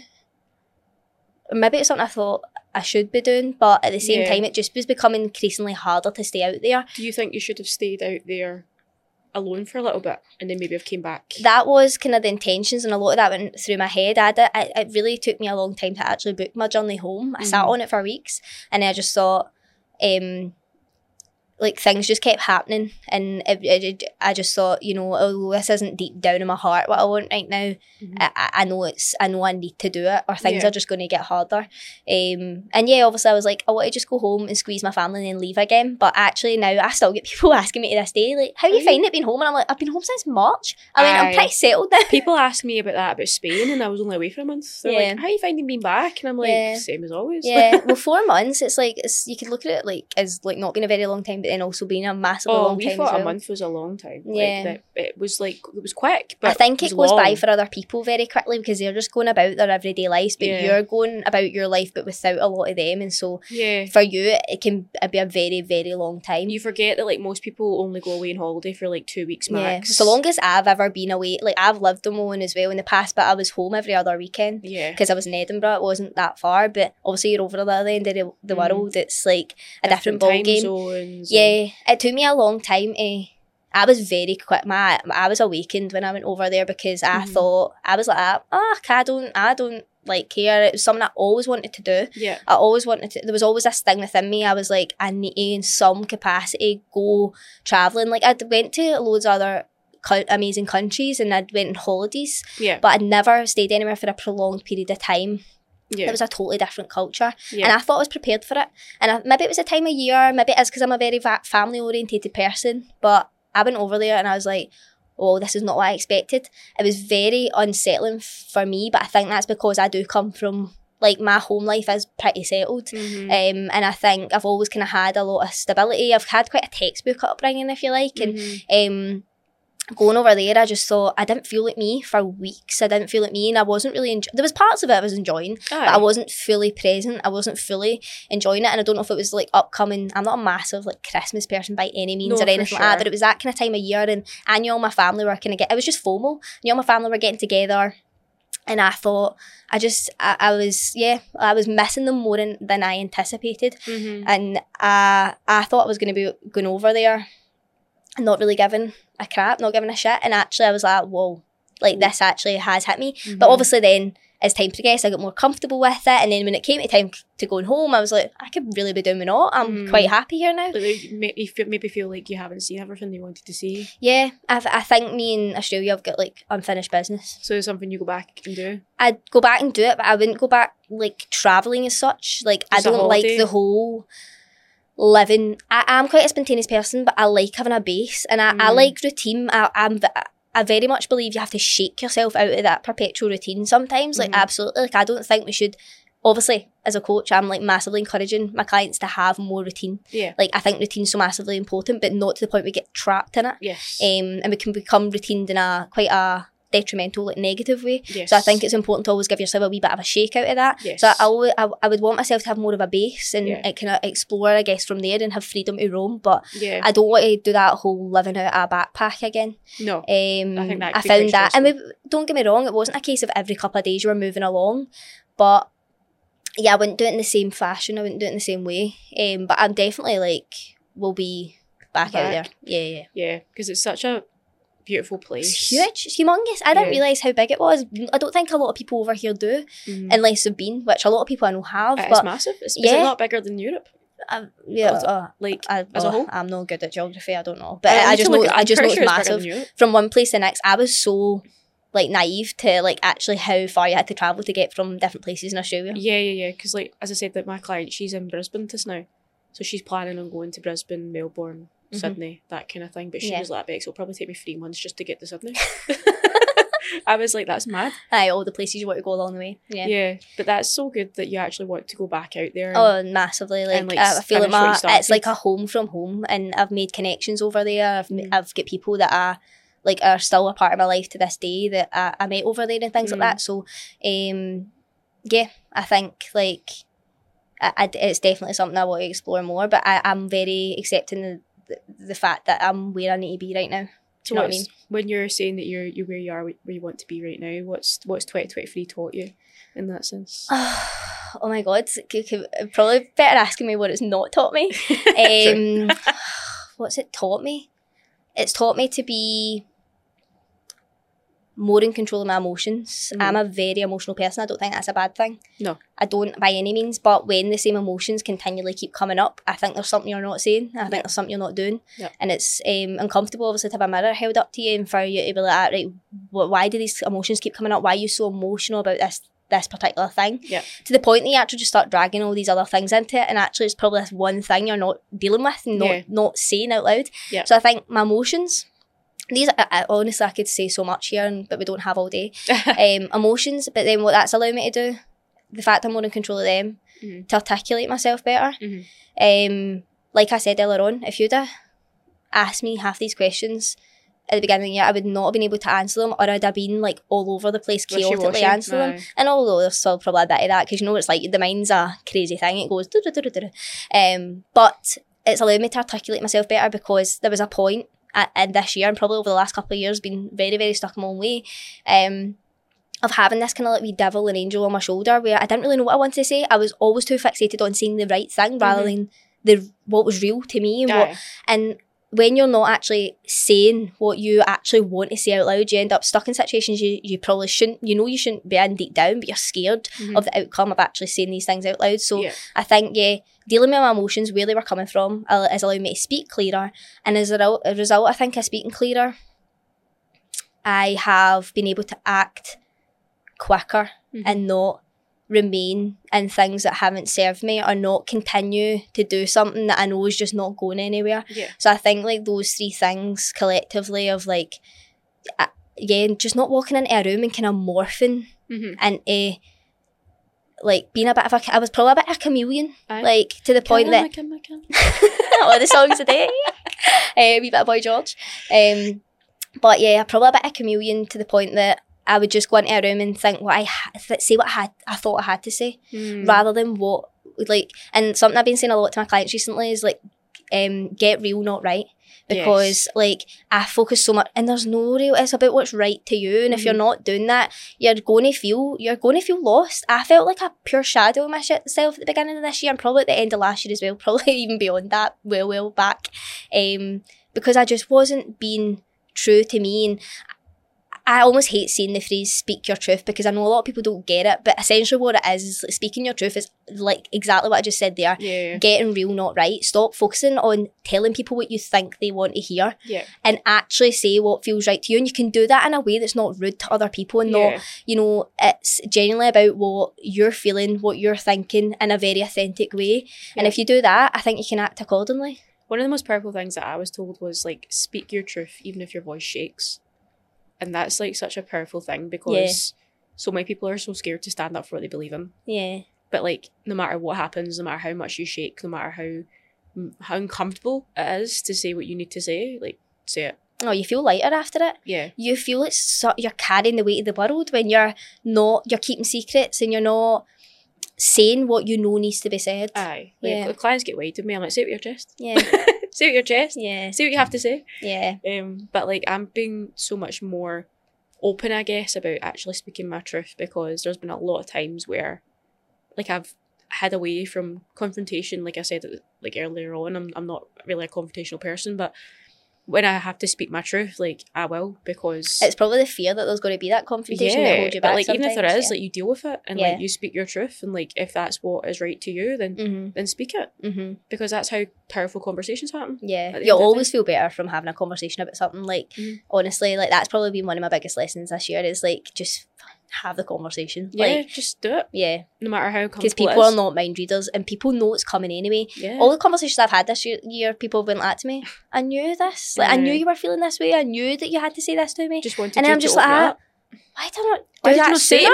Maybe it's something I thought I should be doing, but at the same Yeah. time, it just was becoming increasingly harder to stay out there. Do you think you should have stayed out there alone for a little bit and then maybe have came back? That was kind of the intentions, and a lot of that went through my head. I did, it, it really took me a long time to actually book my journey home. I sat Mhm. on it for weeks, and I just thought, um, like things just kept happening, and it, it, it- I just thought, you know, oh, this isn't deep down in my heart what I want right now. Mhm. I, I- I know it's I know I need to do it or things Yeah. are just going to get harder. Um, and yeah, obviously I was like, I want to just go home and squeeze my family and then leave again. But actually now I still get (laughs) people asking me to this day, like, how you Are you- find it being home? And I'm like, I've been home since March. I mean, I'm pretty settled now. People (laughs) ask me about that about Spain and I was only away for a month. They're Yeah. like, How are you finding being back? And I'm like, Yeah. same as always. yeah, (laughs) well, four months. It's like it's, you could look at it like as like not being a very long time, but then also being a massively Oh, long we time. thought as a month was a long time. Yeah. Like that it was like it was quick, but I think it goes by for other people very quickly because they're just going about their everyday lives, but Yeah. you're going about your life, but without a lot of them, and so Yeah. for you, it can be a very, very long time. You forget that like most people only go away on holiday for like two weeks max. Yeah, so longest I've ever been away, like I've lived on my own as well in the past, but I was home every other weekend Yeah. because I was in Edinburgh. It wasn't that far, but obviously you're over the other end of the, the Mm. world. It's like a different, ball game. zones. and- Yeah, it took me a long time to. I was very quick. My I was awakened when I went over there because I Mhm. thought I was like, ah, I don't, I don't like care. It was something I always wanted to do. Yeah. I always wanted to. There was always this thing within me. I was like, I need to, in some capacity, go traveling. Like I went to loads of other co- amazing countries and I went on holidays, Yeah. but I'd never stayed anywhere for a prolonged period of time. Yeah. It was a totally different culture, yeah. and I thought I was prepared for it. And I, maybe it was a time of year. Maybe it is because I'm a very va- family orientated person. But I went over there and I was like. Oh, this is not what I expected. It was very unsettling f- for me, but I think that's because I do come from like my home life is pretty settled. Mhm. Um, and I think I've always kind of had a lot of stability. I've had quite a textbook upbringing, if you like. And Mhm. um, going over there, I just thought I didn't feel like me for weeks. I didn't feel like me, and I wasn't really. Enjo- there was parts of it I was enjoying, but I wasn't fully present. I wasn't fully enjoying it, and I don't know if it was like upcoming. I'm not a massive like Christmas person by any means No, or anything like that, but it was that kind of time of year, and I knew all my family were kind of get. It was just formal. I knew all my family were getting together. And I thought, I just, I, I was, yeah, I was missing them more than, than I anticipated Mhm. and I I thought I was going to be going over there not really giving a crap, not giving a shit. And actually, I was like, whoa, like Mm. this actually has hit me. But Mhm. obviously, then as time progressed, I got more comfortable with it. And then when it came to time to going home, I was like, I could really be doing not. I'm Mm. quite happy here now. Like, they ma- you feel, maybe feel like you haven't seen everything you wanted to see. Yeah, I, I think me in Australia, I've got like unfinished business. So it's something you go back and do. I'd go back and do it, but I wouldn't go back like traveling as such. Like Just I don't like the whole living. I am quite a spontaneous person, but I like having a base and I, I Mm. like routine. I, I'm v- I very much believe you have to shake yourself out of that perpetual routine sometimes. Like Mhm. absolutely. Like I don't think we should. Obviously, as a coach, I'm like massively encouraging my clients to have more routine. Yeah. Like I think routine's so massively important, but not to the point we get trapped in it. Yes. Um, and we can become routined in a quite a detrimental, like negative way. yes. So I think it's important to always give yourself a wee bit of a shake out of that. Yes. So I, always, I, I would want myself to have more of a base and Yeah. it kind of explore, I guess, from there and have freedom to roam. But Yeah. I don't want to do that whole living out of a backpack again. no. Um, think that I found that, and we, don't get me wrong, it wasn't a case of every couple of days you were moving along, but yeah, I wouldn't do it in the same fashion. I wouldn't do it in the same way. Um, but I'm definitely like will be back, out there. Yeah, yeah. Yeah, because it's such a beautiful place. It's huge. It's humongous. I didn't Yeah. realise how big it was. I don't think a lot of people over here do, Mhm. unless they've been, which a lot of people I know have. it's massive. It's, is yeah. it not bigger than Europe? uh, yeah, As- uh, Like I, as a oh, whole? I'm not good at geography. I don't know, but I I, just know. I just know it's massive. From one place to the next, I was so like naive to like actually how far you had to travel to get from different places in Australia. Yeah, yeah, yeah. Because like as I said, that my client, she's in Brisbane just now, so she's planning on going to Brisbane, Melbourne, Mhm. Sydney, that kind of thing. But she Yeah. was like, "Becks, it'll probably take me three months just to get to Sydney." (laughs) (laughs) I was like, "That's mad." Aye, all the places you want to go along the way. Yeah. Yeah. but that's so good that you actually want to go back out there. and- Oh, massively! Like, and, like, I I feel like finish what you my, it's like a home from home, and I've made connections over there. I've Mm. I've got people that are like are still a part of my life to this day that I, I met over there and things Mm. like that. So, um, yeah, I think like I, I- it's definitely something I want to explore more. But I, I'm very accepting the, fact that I'm where I need to be right now. Do you know what I mean? when you're saying that you're you're where you are, where you want to be right now, what's what's twenty twenty three taught you in that sense? (sighs) oh my god, probably better asking me what it's not taught me. (laughs) Um, (sighs) what's it taught me? It's taught me to be more in control of my emotions. Mhm. I'm a very emotional person. I don't think that's a bad thing. No. I don't by any means. But when the same emotions continually keep coming up, I think there's something you're not saying. I think Yeah. there's something you're not doing. Yeah. And it's um, uncomfortable, obviously, to have a mirror held up to you and for you to be like, "Ah, right, wh- why do these emotions keep coming up? Why are you so emotional about this this particular thing? Yeah. To the point that you actually just start dragging all these other things into it, and actually, it's probably this one thing you're not dealing with and not Yeah. not saying out loud. Yeah. So I think my emotions. These, I, I, honestly, I could say so much here, and, but we don't have all day. (laughs) Um, emotions, but then what that's allowed me to do, the fact I'm more in control of them, Mhm. to articulate myself better. Mhm. Um, like I said earlier on, if you'd have asked me half these questions at the beginning of the year, I would not have been able to answer them, or I'd have been like all over the place, chaotically Wishy-washy. answer them. And although there's still probably a bit of that, because you know it's like the mind's a crazy thing, it goes. Um, but it's allowed me to articulate myself better because there was a point at, in this year and probably over the last couple of years been very very stuck in my own way. Um, of having this kind of like wee devil and angel on my shoulder where I didn't really know what I wanted to say. I was always too fixated on saying the right thing rather mm-hmm. than the what was real to me and what and when you're not actually saying what you actually want to say out loud, you end up stuck in situations you, you probably shouldn't, you know, you shouldn't be in deep down, but you're scared Mhm. of the outcome of actually saying these things out loud. So Yeah. I think, yeah, dealing with my emotions, where they were coming from, uh, has allowed me to speak clearer. And as a, a result, I think, of speaking clearer, I have been able to act quicker Mhm. and not remain in things that haven't served me or not continue to do something that I know is just not going anywhere. Yeah. So I think like those three things collectively of like, uh, yeah, just not walking into a room and kind of morphing Mhm. into like being a bit of a, I was probably a bit of a chameleon, Aye. like to the point that I, (laughs) all the songs today. uh, (laughs) wee bit of Boy George. Um, but yeah, probably a bit of a chameleon to the point that I would just go into a room and think what I ha- th- say what I had I thought I had to say Mm. rather than what like and something I've been saying a lot to my clients recently is like um get real not right because Yes. like I focus so much and there's no real it's about what's right to you and if you're Mhm. not doing that you're going to feel you're going to feel lost I felt like a pure shadow of myself at the beginning of this year and probably at the end of last year as well (laughs) probably even beyond that well well back um because I just wasn't being true to me and I almost hate saying the phrase "speak your truth" because I know a lot of people don't get it, but essentially what it is is like speaking your truth is like exactly what I just said there. Yeah. Getting real, not right. Stop focusing on telling people what you think they want to hear, Yeah. and actually say what feels right to you. And you can do that in a way that's not rude to other people and not, you know, it's genuinely about what you're feeling, what you're thinking in a very authentic way. And if you do that, I think you can act accordingly. One of the most powerful things that I was told was like speak your truth even if your voice shakes. And that's like such a powerful thing because so many people are so scared to stand up for what they believe in. Yeah. But like no matter what happens, no matter how much you shake, no matter how how uncomfortable it is to say what you need to say, like say it. Oh, you feel lighter after it. Yeah. you feel it's so, you're carrying the weight of the world when you're not you're keeping secrets and you're not saying what you know needs to be said. Aye. Like Yeah. clients get wide with me. I'm like, say it with your chest. yeah, (laughs) say with your chest. yeah, Say what you have to say. yeah, Um, but like I'm being so much more open, I guess, about actually speaking my truth because there's been a lot of times where, like, I've had away from confrontation. Like I said, like earlier on, I'm I'm not really a confrontational person, but when I have to speak my truth, like I will because It's probably the fear that there's going to be that confrontation that holds you back. but like even if there is, is, like you deal with it and Yeah. like you speak your truth and like if that's what is right to you, then yeah. hmm then speak it hmm because that's how powerful conversations happen. Yeah, At the end you'll always feel better from having a conversation about something. Like Mhm. honestly, like that's probably been one of my biggest lessons this year. Is like just have the conversation. Yeah, Like just do it, yeah, no matter how because people are not mind readers, and people know it's coming anyway. Yeah, All the conversations I've had this year, year people have been like to me, I knew this. Like I knew you were feeling this way. I knew that you had to say this to me. just wanted And then I'm just like, up. Why do I not Why did you not say to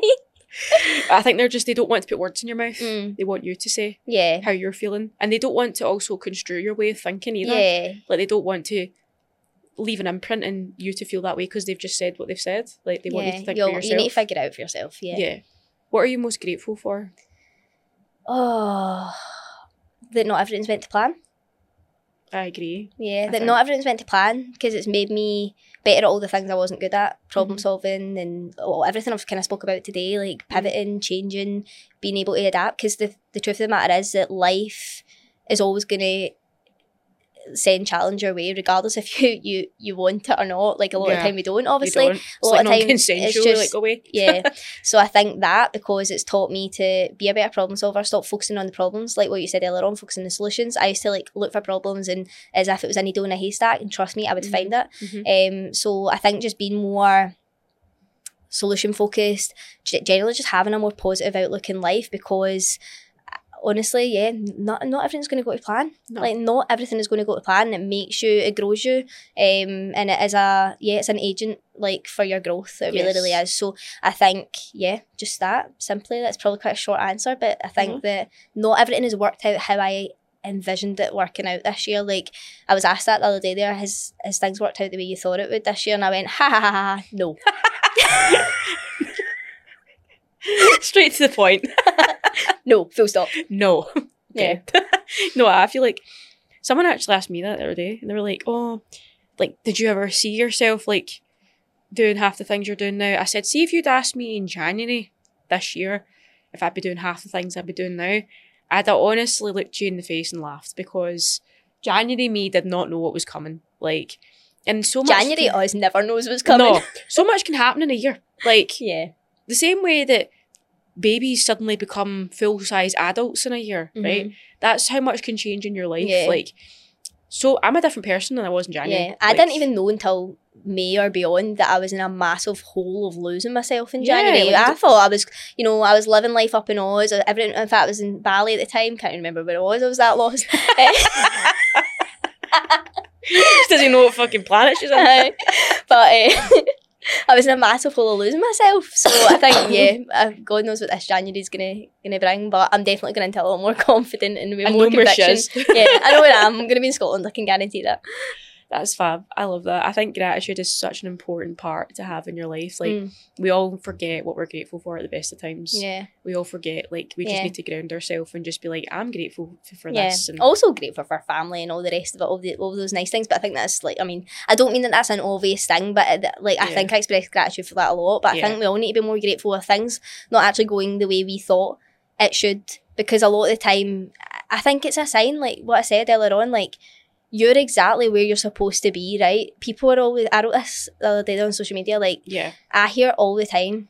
me? (laughs) (laughs) I think they're just they don't want to put words in your mouth. Mm, They want you to say yeah, how you're feeling, and they don't want to also construe your way of thinking either. yeah, Like they don't want to leave an imprint in you to feel that way because they've just said what they've said. Like they want you to think for yourself. You need to figure it out for yourself. Yeah. yeah. What are you most grateful for? Oh, that not everything's meant to plan. I agree. Yeah, I that think- not everything's meant to plan because it's made me better at all the things I wasn't good at, problem Mhm. solving and well, everything I've kind of spoke about today, like Mm-hmm. pivoting, changing, being able to adapt. Because the the truth of the matter is that life is always going to send challenge your way, regardless if (laughs) you you you want it or not. Like a lot of Yeah. the time we don't, obviously. don't. It's a lot like of time it's just- like away. yeah. (laughs) So I think that because it's taught me to be a better problem solver, stop focusing on the problems, like what you said earlier on, focusing on the solutions. I used to like look for problems and as if it was a needle in a haystack, and trust me, I would Mhm. find it. Mhm. Um, so I think just being more solution focused, generally just having a more positive outlook in life because honestly, yeah, not not everything's going to go to plan. No. Like not everything is going to go to plan. It makes you, it grows you, um, and it is a yeah, it's an agent like for your growth. It really, really is. So I think yeah, just that simply. That's probably quite a short answer, but I think Mhm. that not everything has worked out how I envisioned it working out this year. Like I was asked that the other day. There, has has things worked out the way you thought it would this year? And I went, ha ha ha, ha, no. (laughs) Straight to the point. (laughs) (laughs) No, full stop. No. (laughs) Okay. (laughs) no, I feel like someone actually asked me that the other day, and they were like, "Oh, like, did you ever see yourself like doing half the things you're doing now?" I said, "See, if you'd asked me in January this year if I'd be doing half the things I'd be doing now, I'd have honestly looked you in the face and laughed because January me did not know what was coming. Like, and so much January can- always never knows what's coming. No, so much can happen in a year. Like Yeah. the same way that babies suddenly become full size adults in a year, right? That's how much can change in your life. Mm-hmm. Yeah. Like, so I'm a different person than I was in January. Yeah. I Like, didn't even know until May or beyond that I was in a massive hole of losing myself in Yeah, January. like I thought I was, you know, I was living life up in Oz. Everything, in fact, I was in Bali at the time. Can't remember where it was. I was that lost. (laughs) She doesn't know what fucking planet she's on. (laughs) But uh, (laughs) I was in a massive hole of losing myself. So I (coughs) think, yeah, uh, God knows what this January's gonna gonna bring. But I'm definitely gonna into a lot more (laughs) confident and with I more she conviction. is. yeah, I know where I am. (laughs) I'm going to be in Scotland. I can guarantee that. That's fab. I love that. I think gratitude is such an important part to have in your life. Like Mm, we all forget what we're grateful for at the best of times. yeah, We all forget. Like we just need to ground ourselves and just be like, I'm grateful f- for yeah. this. And Also grateful for family and all the rest of it, all the all those nice things. But I think that's like, I mean, I don't mean that that's an obvious thing, but it, like I Yeah. think I express gratitude for that a lot. But I think we all need to be more grateful of things not actually going the way we thought it should, because a lot of the time, I think it's a sign. Like what I said earlier on, like. You're exactly where you're supposed to be, right? People are always. I wrote this the other day on social media. Like, yeah, I hear all the time.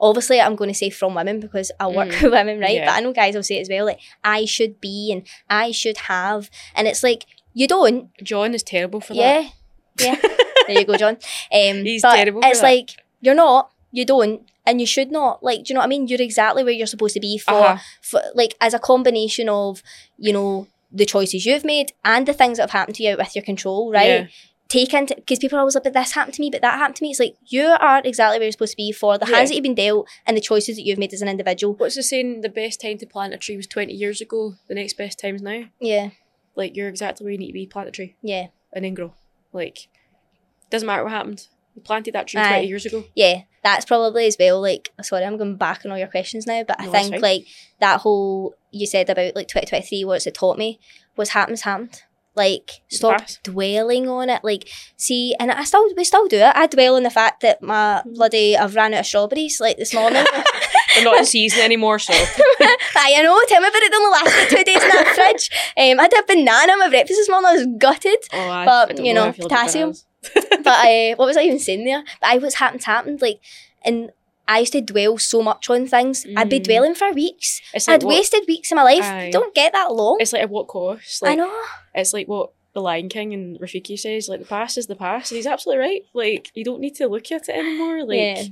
Obviously, I'm going to say from women because I work Mm. with women, right? Yeah. But I know guys will say it as well, like I should be and I should have, and it's like you don't. John is terrible for that. Yeah, yeah. (laughs) there you go, John. Um, He's terrible for It's like you're not. You don't, and you should not. Like, do you know what I mean? You're exactly where you're supposed to be for, Uh-huh. for like as a combination of you know the choices you've made and the things that have happened to you out with your control, right? Yeah. take into because people are always like, but this happened to me, but that happened to me. It's like you aren't exactly where you're supposed to be for the Yeah. hands that you've been dealt and the choices that you've made as an individual. What's the saying? The best time to plant a tree was 20 years ago. The next best time's now. Yeah, Like, you're exactly where you need to be. Plant a tree yeah, and then grow. Like, doesn't matter what happened. You planted that tree Aye. 20 years ago. yeah. That's probably as well. Like, sorry, I'm going back on all your questions now, but I No, that's think like that whole you said about like 2023, what's it taught me was happen's happened. Like, stop past. dwelling on it. Like, see, and I still we still do it. I dwell on the fact that my Mm. bloody I've ran out of strawberries like this morning. (laughs) (laughs) They're not in season anymore, so Aye, (laughs) I know. Tell me about it. They only lasted two days in that fridge. Um, I had a banana in my breakfast this morning. I was gutted. oh, I, But, I don't you know, know, how I feel potassium. But I, what was I even saying there? But I was happened happened like, and I used to dwell so much on things. I'd be Mm. dwelling for weeks. Like I'd what, wasted weeks of my life. Aye. Don't get that long. it's like at what cost? I know. it's like what the Lion King and Rafiki says, like the past is the past, and he's absolutely right. Like you don't need to look at it anymore. Like Yeah.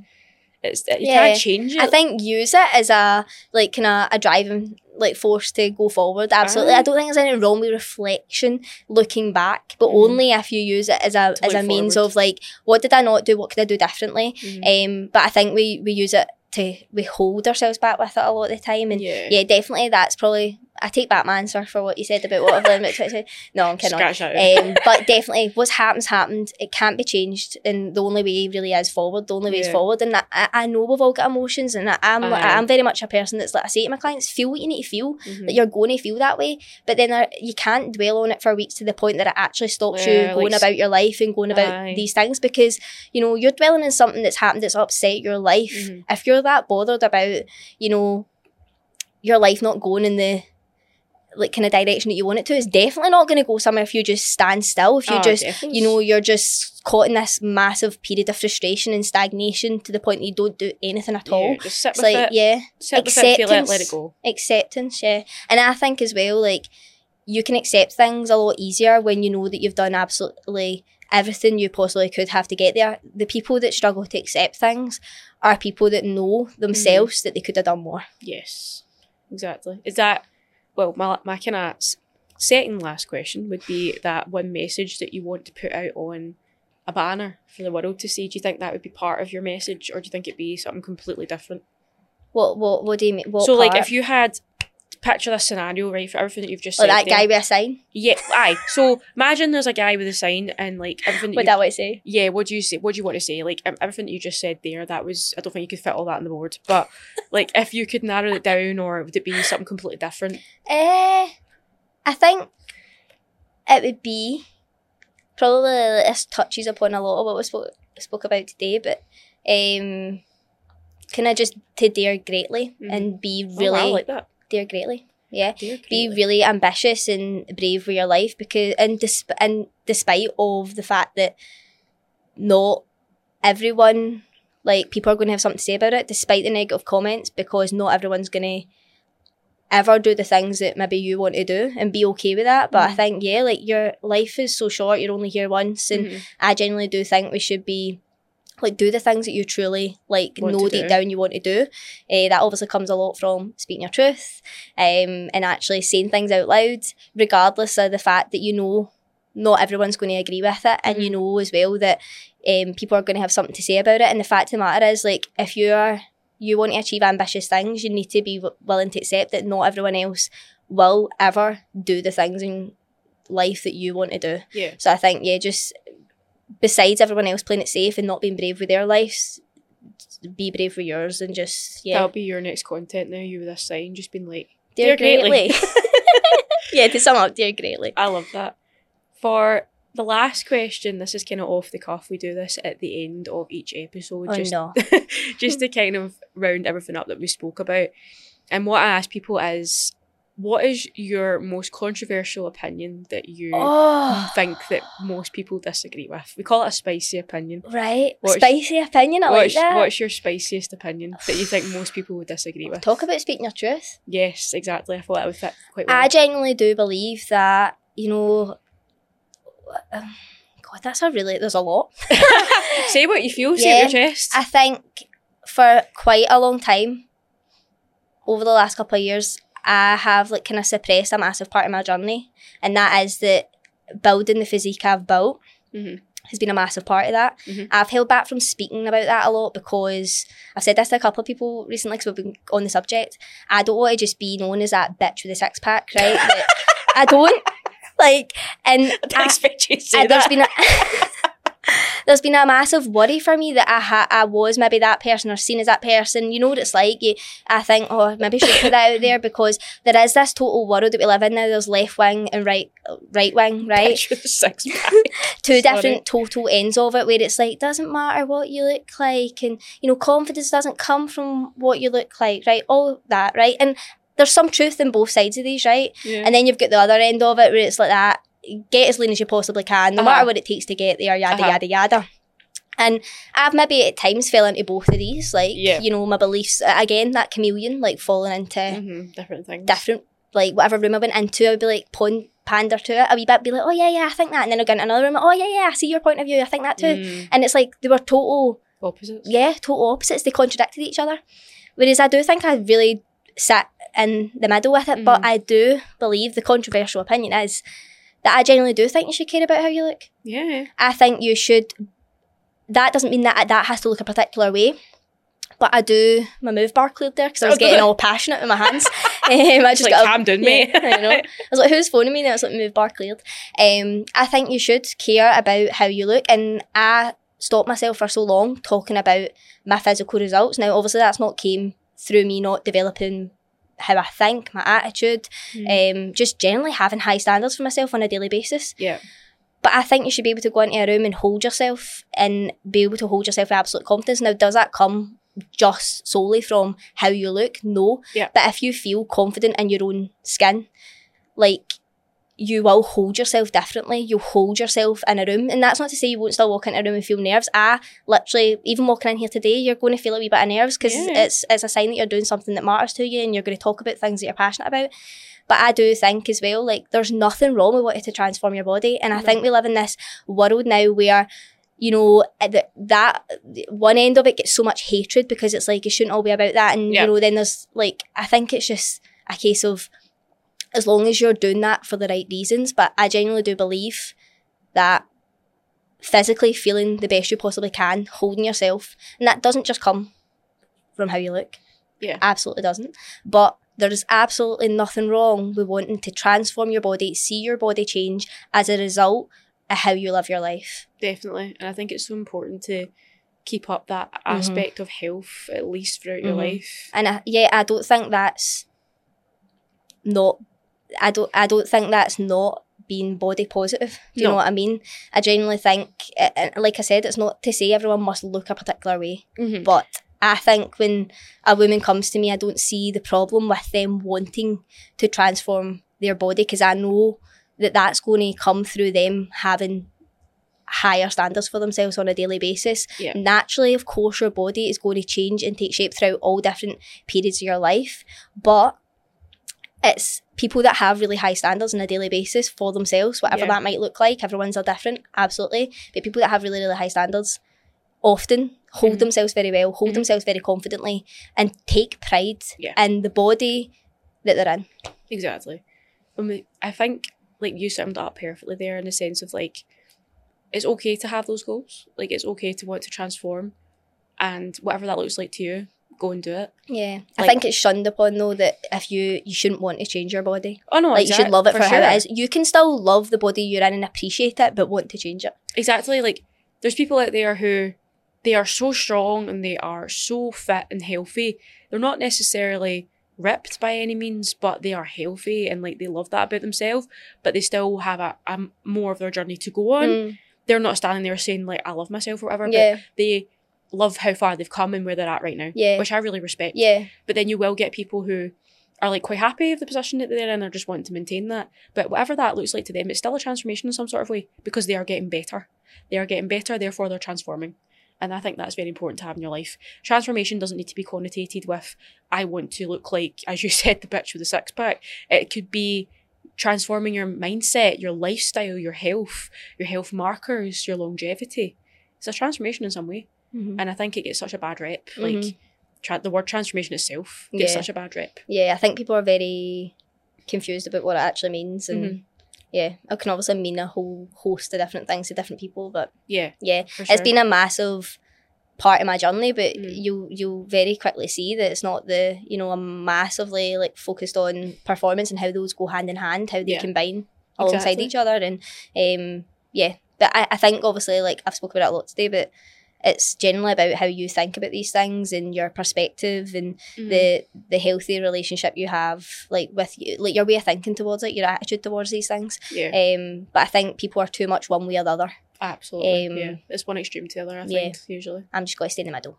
it's you Yeah. can't change it. I think use it as a like kind of a driving like forced to go forward. Absolutely, Aye. I don't think there's any wrong with reflection, looking back, but Mhm. only if you use it as a To as a look means of like what did I not do, what could I do differently. Mhm. Um, but I think we we use it to we hold ourselves back with it a lot of the time, and yeah. yeah, definitely that's probably. I take back my answer for what you said about what I've learned about. No, I'm kidding. on. Scratch that. Um, but definitely, what's happened's happened. It can't be changed, and the only way really is forward. The only way is forward, and I, I I know we've all got emotions, and I, I'm I'm very much a person that's like I say to my clients, feel what you need to feel. Mhm. That you're going to feel that way, but then there, you can't dwell on it for weeks to the point that it actually stops Yeah, you going about your life and going about Aye. these things because you know you're dwelling on something that's happened that's upset your life. Mhm. If you're that bothered about you know your life not going in the like kind of direction that you want it to, it's definitely not going to go somewhere if you just stand still. If you Oh, just definitely. you know you're just caught in this massive period of frustration and stagnation to the point that you don't do anything at all. Yeah, just sit It's with like it. yeah, sit with it, it, let it go. acceptance, yeah. And I think as well, like you can accept things a lot easier when you know that you've done absolutely everything you possibly could have to get there. The people that struggle to accept things are people that know themselves mm. that they could have done more. Yes, exactly. Is that well? My my kind of second last question would be that one message that you want to put out on a banner for the world to see. Do you think that would be part of your message, or do you think it'd be something completely different? What what what do you mean? What so, like, if you had picture this scenario right for everything that you've just like said, that there. guy with a sign, Yeah, aye. So imagine there's a guy with a sign and like everything. That what that would say? yeah, what do you say? What do you want to say? Like everything that you just said there, that was I don't think you could fit all that on the board. But (laughs) like, if you could narrow it down, or would it be something completely different? Eh, I think it would be probably this touches upon a lot of what we spoke spoke about today, but um, kind of just to dare greatly Mhm. and be Oh, really wow, like that. Dare greatly. Yeah, Dear be really ambitious and brave with your life because and disp- and despite of the fact that not everyone like people are going to have something to say about it despite the negative comments because not everyone's going to ever do the things that maybe you want to do and be okay with that but i Mhm. think yeah like your life is so short you're only here once and Mhm. i genuinely do think we should be like do the things that you truly like Want know deep do. down you want to do uh, that obviously comes a lot from speaking your truth um, and actually saying things out loud regardless of the fact that you know not everyone's going to agree with it and you Mhm. know as well that um, people are going to have something to say about it and the fact of the matter is like if you are you want to achieve ambitious things you need to be w- willing to accept that not everyone else will ever do the things in life that you want to do Yeah. so I think, yeah, just besides everyone else playing it safe and not being brave with their lives, be brave with yours and just, yeah, That'll be your next content now. You with this sign, just being like, dear, dear greatly. greatly. (laughs) (laughs) yeah, to sum up, dear greatly. I love that. For the last question, this is kind of off the cuff. We do this at the end of each episode, Oh just no. (laughs) just to kind of round everything up that we spoke about. And what I ask people is, what is your most controversial opinion that you Oh, think that most people disagree with? We call it a spicy opinion. right. What's- Spicy opinion, I like that. what's your spiciest opinion that you think most people would disagree with? Talk about speaking your truth. Yes, exactly. I thought that would fit quite well. I genuinely do believe that, you know, um, God, that's a really, there's a lot. (laughs) Say what you feel. Say your chest. I think for quite a long time, over the last couple of years, I have like kind of suppressed a massive part of my journey, and that is that building the physique I've built Mhm. has been a massive part of that. Mhm. I've held back from speaking about that a lot because I've said this to a couple of people recently because we've been on the subject. I don't want to just be known as that bitch with a six pack, right? I don't (laughs) like, and I expect you to say there's that. been a (laughs) there's been a massive worry for me that I ha- I was maybe that person or seen as that person. You know what it's like. You, I think oh maybe I should put that out there because there is this total world that we live in now. There's left wing and right right wing, (laughs) right? Bitch with a six (laughs) two Sorry. different total ends of it where it's like doesn't matter what you look like and you know confidence doesn't come from what you look like right all that right and there's some truth in both sides of these right Yeah. and then you've got the other end of it where it's like that get as lean as you possibly can no Uh-huh. matter what it takes to get there yada Uh-huh. yada yada and I've maybe at times fell into both of these like Yeah. you know my beliefs again that chameleon like falling into Mhm, different things. different like whatever room I went into, I'd be like pon- pander to it a wee bit, be like, oh yeah, yeah, I think that, and then I'd go into another room, oh yeah, yeah, I see your point of view, I think that too, Mm, and it's like they were total, opposites. yeah, total opposites. They contradicted each other. Whereas I do think I really sat in the middle with it, but Mhm. I do believe the controversial opinion is that I genuinely do think you should care about how you look. Yeah. I think you should. That doesn't mean that that has to look a particular way. But I do my move bar cleared there because I was Oh, getting all passionate with my hands. (laughs) um, I Just like got a- calm down, mate. yeah, I know. I was like, who's phoning me? And I was like, move bar cleared. Um, I think you should care about how you look. And I stopped myself for so long talking about my physical results. Now, obviously, that's not came through me not developing how I think, my attitude, Mm. um, just generally having high standards for myself on a daily basis. yeah. But I think you should be able to go into a room and hold yourself and be able to hold yourself with absolute confidence. Now, does that come just solely from how you look? No. Yeah. But if you feel confident in your own skin, like you will hold yourself differently. You'll hold yourself in a room. And that's not to say you won't still walk into a room and feel nerves. I literally, even walking in here today, you're going to feel a wee bit of nerves because Yeah. it's, it's a sign that you're doing something that matters to you and you're going to talk about things that you're passionate about. But I do think as well, like there's nothing wrong with wanting to transform your body. And I think we live in this world now where, you know, uh, that, that one end of it gets so much hatred because it's like it shouldn't all be about that. And Yeah. you know, then there's like I think it's just a case of as long as you're doing that for the right reasons. But I genuinely do believe that physically feeling the best you possibly can, holding yourself, and that doesn't just come from how you look. Yeah. Absolutely doesn't. But there is absolutely nothing wrong with wanting to transform your body, see your body change as a result of how you live your life. Definitely. And I think it's so important to keep up that Mm-hmm. aspect of health at least throughout your Mhm. life. And I, yeah, I don't think that's not. I don't. I don't think that's not being body positive. Do you No. know what I mean? I genuinely think, like I said, it's not to say everyone must look a particular way, Mm-hmm. but I think when a woman comes to me, I don't see the problem with them wanting to transform their body because I know that that's going to come through them having higher standards for themselves on a daily basis. Yeah. Naturally, of course, your body is going to change and take shape throughout all different periods of your life, but it's people that have really high standards on a daily basis for themselves, whatever Yeah. that might look like. Everyone's are different, absolutely. But people that have really, really high standards often hold Mhm. themselves very well, hold Mhm. themselves very confidently, and take pride Yeah. in the body that they're in. Exactly. I, mean, I think like you summed it up perfectly there in the sense of like it's okay to have those goals. Like it's okay to want to transform and whatever that looks like to you, go and do it. Yeah, I think it's shunned upon though that if you you shouldn't want to change your body, Oh no, like you should love it for, how sure. it is. You can still love the body you're in and appreciate it, but want to change it. Exactly. Like there's people out there who they are so strong and they are so fit and healthy. They're not necessarily ripped by any means, but they are healthy and like they love that about themselves. But they still have a, a more of their journey to go on. Mm, They're not standing there saying like I love myself or whatever. But yeah, they love how far they've come and where they're at right now. Yeah. Which I really respect. yeah, But then you will get people who are like quite happy with the position that they're in or just wanting to maintain that. But whatever that looks like to them, it's still a transformation in some sort of way because they are getting better. They are getting better, therefore they're transforming. And I think that's very important to have in your life. Transformation doesn't need to be connotated with I want to look like, as you (laughs) said, the bitch with the six pack. It could be transforming your mindset, your lifestyle, your health, your health markers, your longevity. It's a transformation in some way. Mhm. And I think it gets such a bad rep. Like Mhm. tra- the word transformation itself gets Yeah. such a bad rep. yeah. I think people are very confused about what it actually means, and Mm-hmm. yeah, it can obviously mean a whole host of different things to different people. But Yeah, yeah, for it's sure. been a massive part of my journey but Mm. you you'll very quickly see that it's not the you know i'm massively like focused on performance and how those go hand in hand how they Yeah. combine alongside Exactly. each other and um yeah but I, I think obviously like i've spoken about it a lot today but it's generally about how you think about these things and your perspective and Mhm. the the healthy relationship you have like with you like your way of thinking towards it your attitude towards these things yeah, um but i think people are too much one way or the other absolutely. um, yeah, it's one extreme to the other. I yeah. think usually i'm just going to stay in the (laughs) middle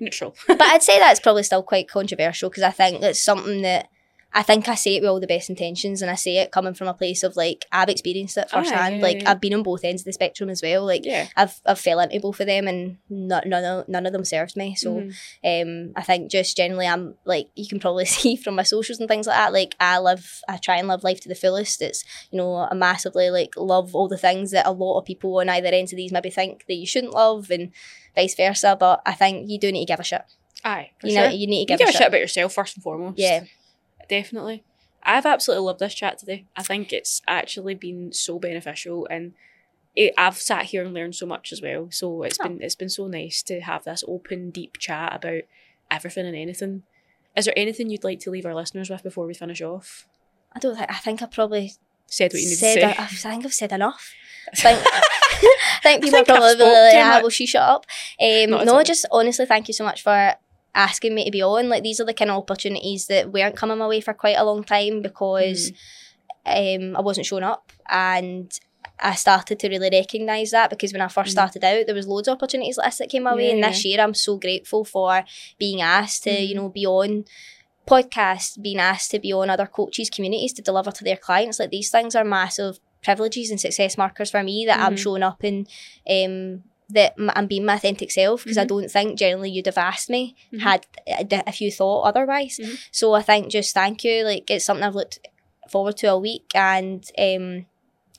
neutral. but i'd say that's probably still quite controversial because i think it's something that I think I say it with all the best intentions, and I say it coming from a place of like I've experienced it Aye, firsthand. yeah, like. I've been on both ends of the spectrum as well. Like yeah. I've I've fell into both of them, and none none of, none of them served me. So Mhm. um, I think just generally, I'm like you can probably (laughs) see from my socials and things like that. Like I live, I try and live life to the fullest. It's you know I massively like love all the things that a lot of people on either ends of these maybe think that you shouldn't love, and vice versa. But I think you do need to give a shit. Aye, for You sure. know, you need to you give, give a shit about yourself first and foremost. Yeah, definitely. I've absolutely loved this chat today. I think it's actually been so beneficial, and it, I've sat here and learned so much as well. So it's Oh. been it's been so nice to have this open, deep chat about everything and anything. Is there anything you'd like to leave our listeners with before we finish off? I don't. Think, I think I probably Said what you need to say. I, I think I've said enough. (laughs) I think, I think people think are probably like, ah, much." well, she shut up. Um, no, all. just honestly, thank you so much for asking me to be on. Like these are the kind of opportunities that weren't coming my way for quite a long time because um, I wasn't showing up and. I started to really recognise that because when I first Mm. started out, there was loads of opportunities like this that came my way. And Yeah. this year, I'm so grateful for being asked to, you Mm. know, be on podcasts, being asked to be on other coaches' communities to deliver to their clients. Like these things are massive privileges and success markers for me that I'm Mhm. showing up and um, that I'm being my authentic self because I Mhm. don't think generally you'd have asked me Mhm. had if you thought otherwise. Mhm. So I think just thank you. Like it's something I've looked forward to a week and um,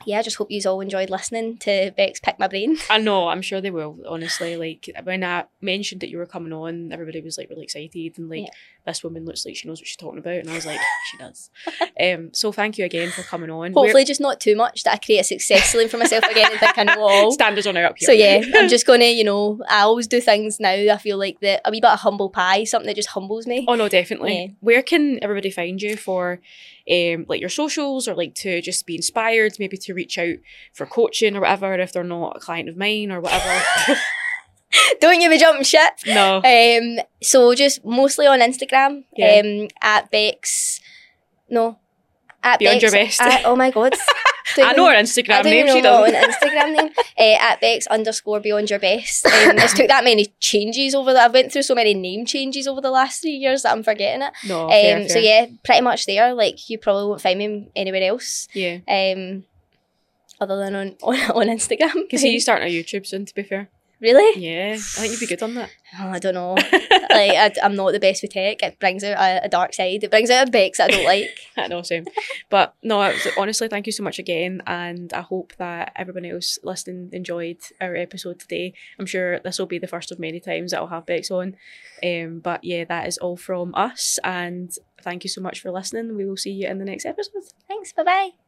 yeah, I just hope you all enjoyed listening to Becks pick my brain. I know, I'm sure they will, honestly. Like when I mentioned that you were coming on, everybody was like really excited and like Yeah. This woman looks like she knows what she's talking about and I was like, (laughs) she does. Um so thank you again for coming on. We're- Hopefully, just not too much that I create a success ceiling for myself again and think I know all. (laughs) standards on her up here. So yeah, I'm just (laughs) gonna, you know, I always do things now. I feel like that a wee bit of humble pie, something that just humbles me. Oh no, definitely. Yeah. Where can everybody find you for um like your socials or like to just be inspired, maybe to reach out for coaching or whatever if they're not a client of mine or whatever? (laughs) Don't you be jumping shit. no. Um, so just mostly on Instagram. Yeah. Um, at Bex. No. At Beyond Bex, your best. at- oh my god. (laughs) I know her I Instagram name, she know my does. own Instagram name. Uh, (laughs) at Bex underscore beyond your best. Um, it's took that many changes over that. I've went through so many name changes over the last three years that I'm forgetting it. No, Um, fair, so fair. yeah, pretty much there. Like you probably won't find me anywhere else. Yeah. Um, other than on on, on Instagram. Because you starting a YouTube soon, to be fair. Really? Yeah. I think you'd be good on that. (sighs) Oh, I don't know. like I, I'm not the best with tech. It brings out a, a dark side. It brings out a Becks that I don't like. (laughs) I know, same. But no, was, honestly, thank you so much again. And I hope that everyone else listening enjoyed our episode today. I'm sure this will be the first of many times that I'll have Becks on. Um, but yeah, that is all from us. And thank you so much for listening. We will see you in the next episode. Thanks. Bye bye.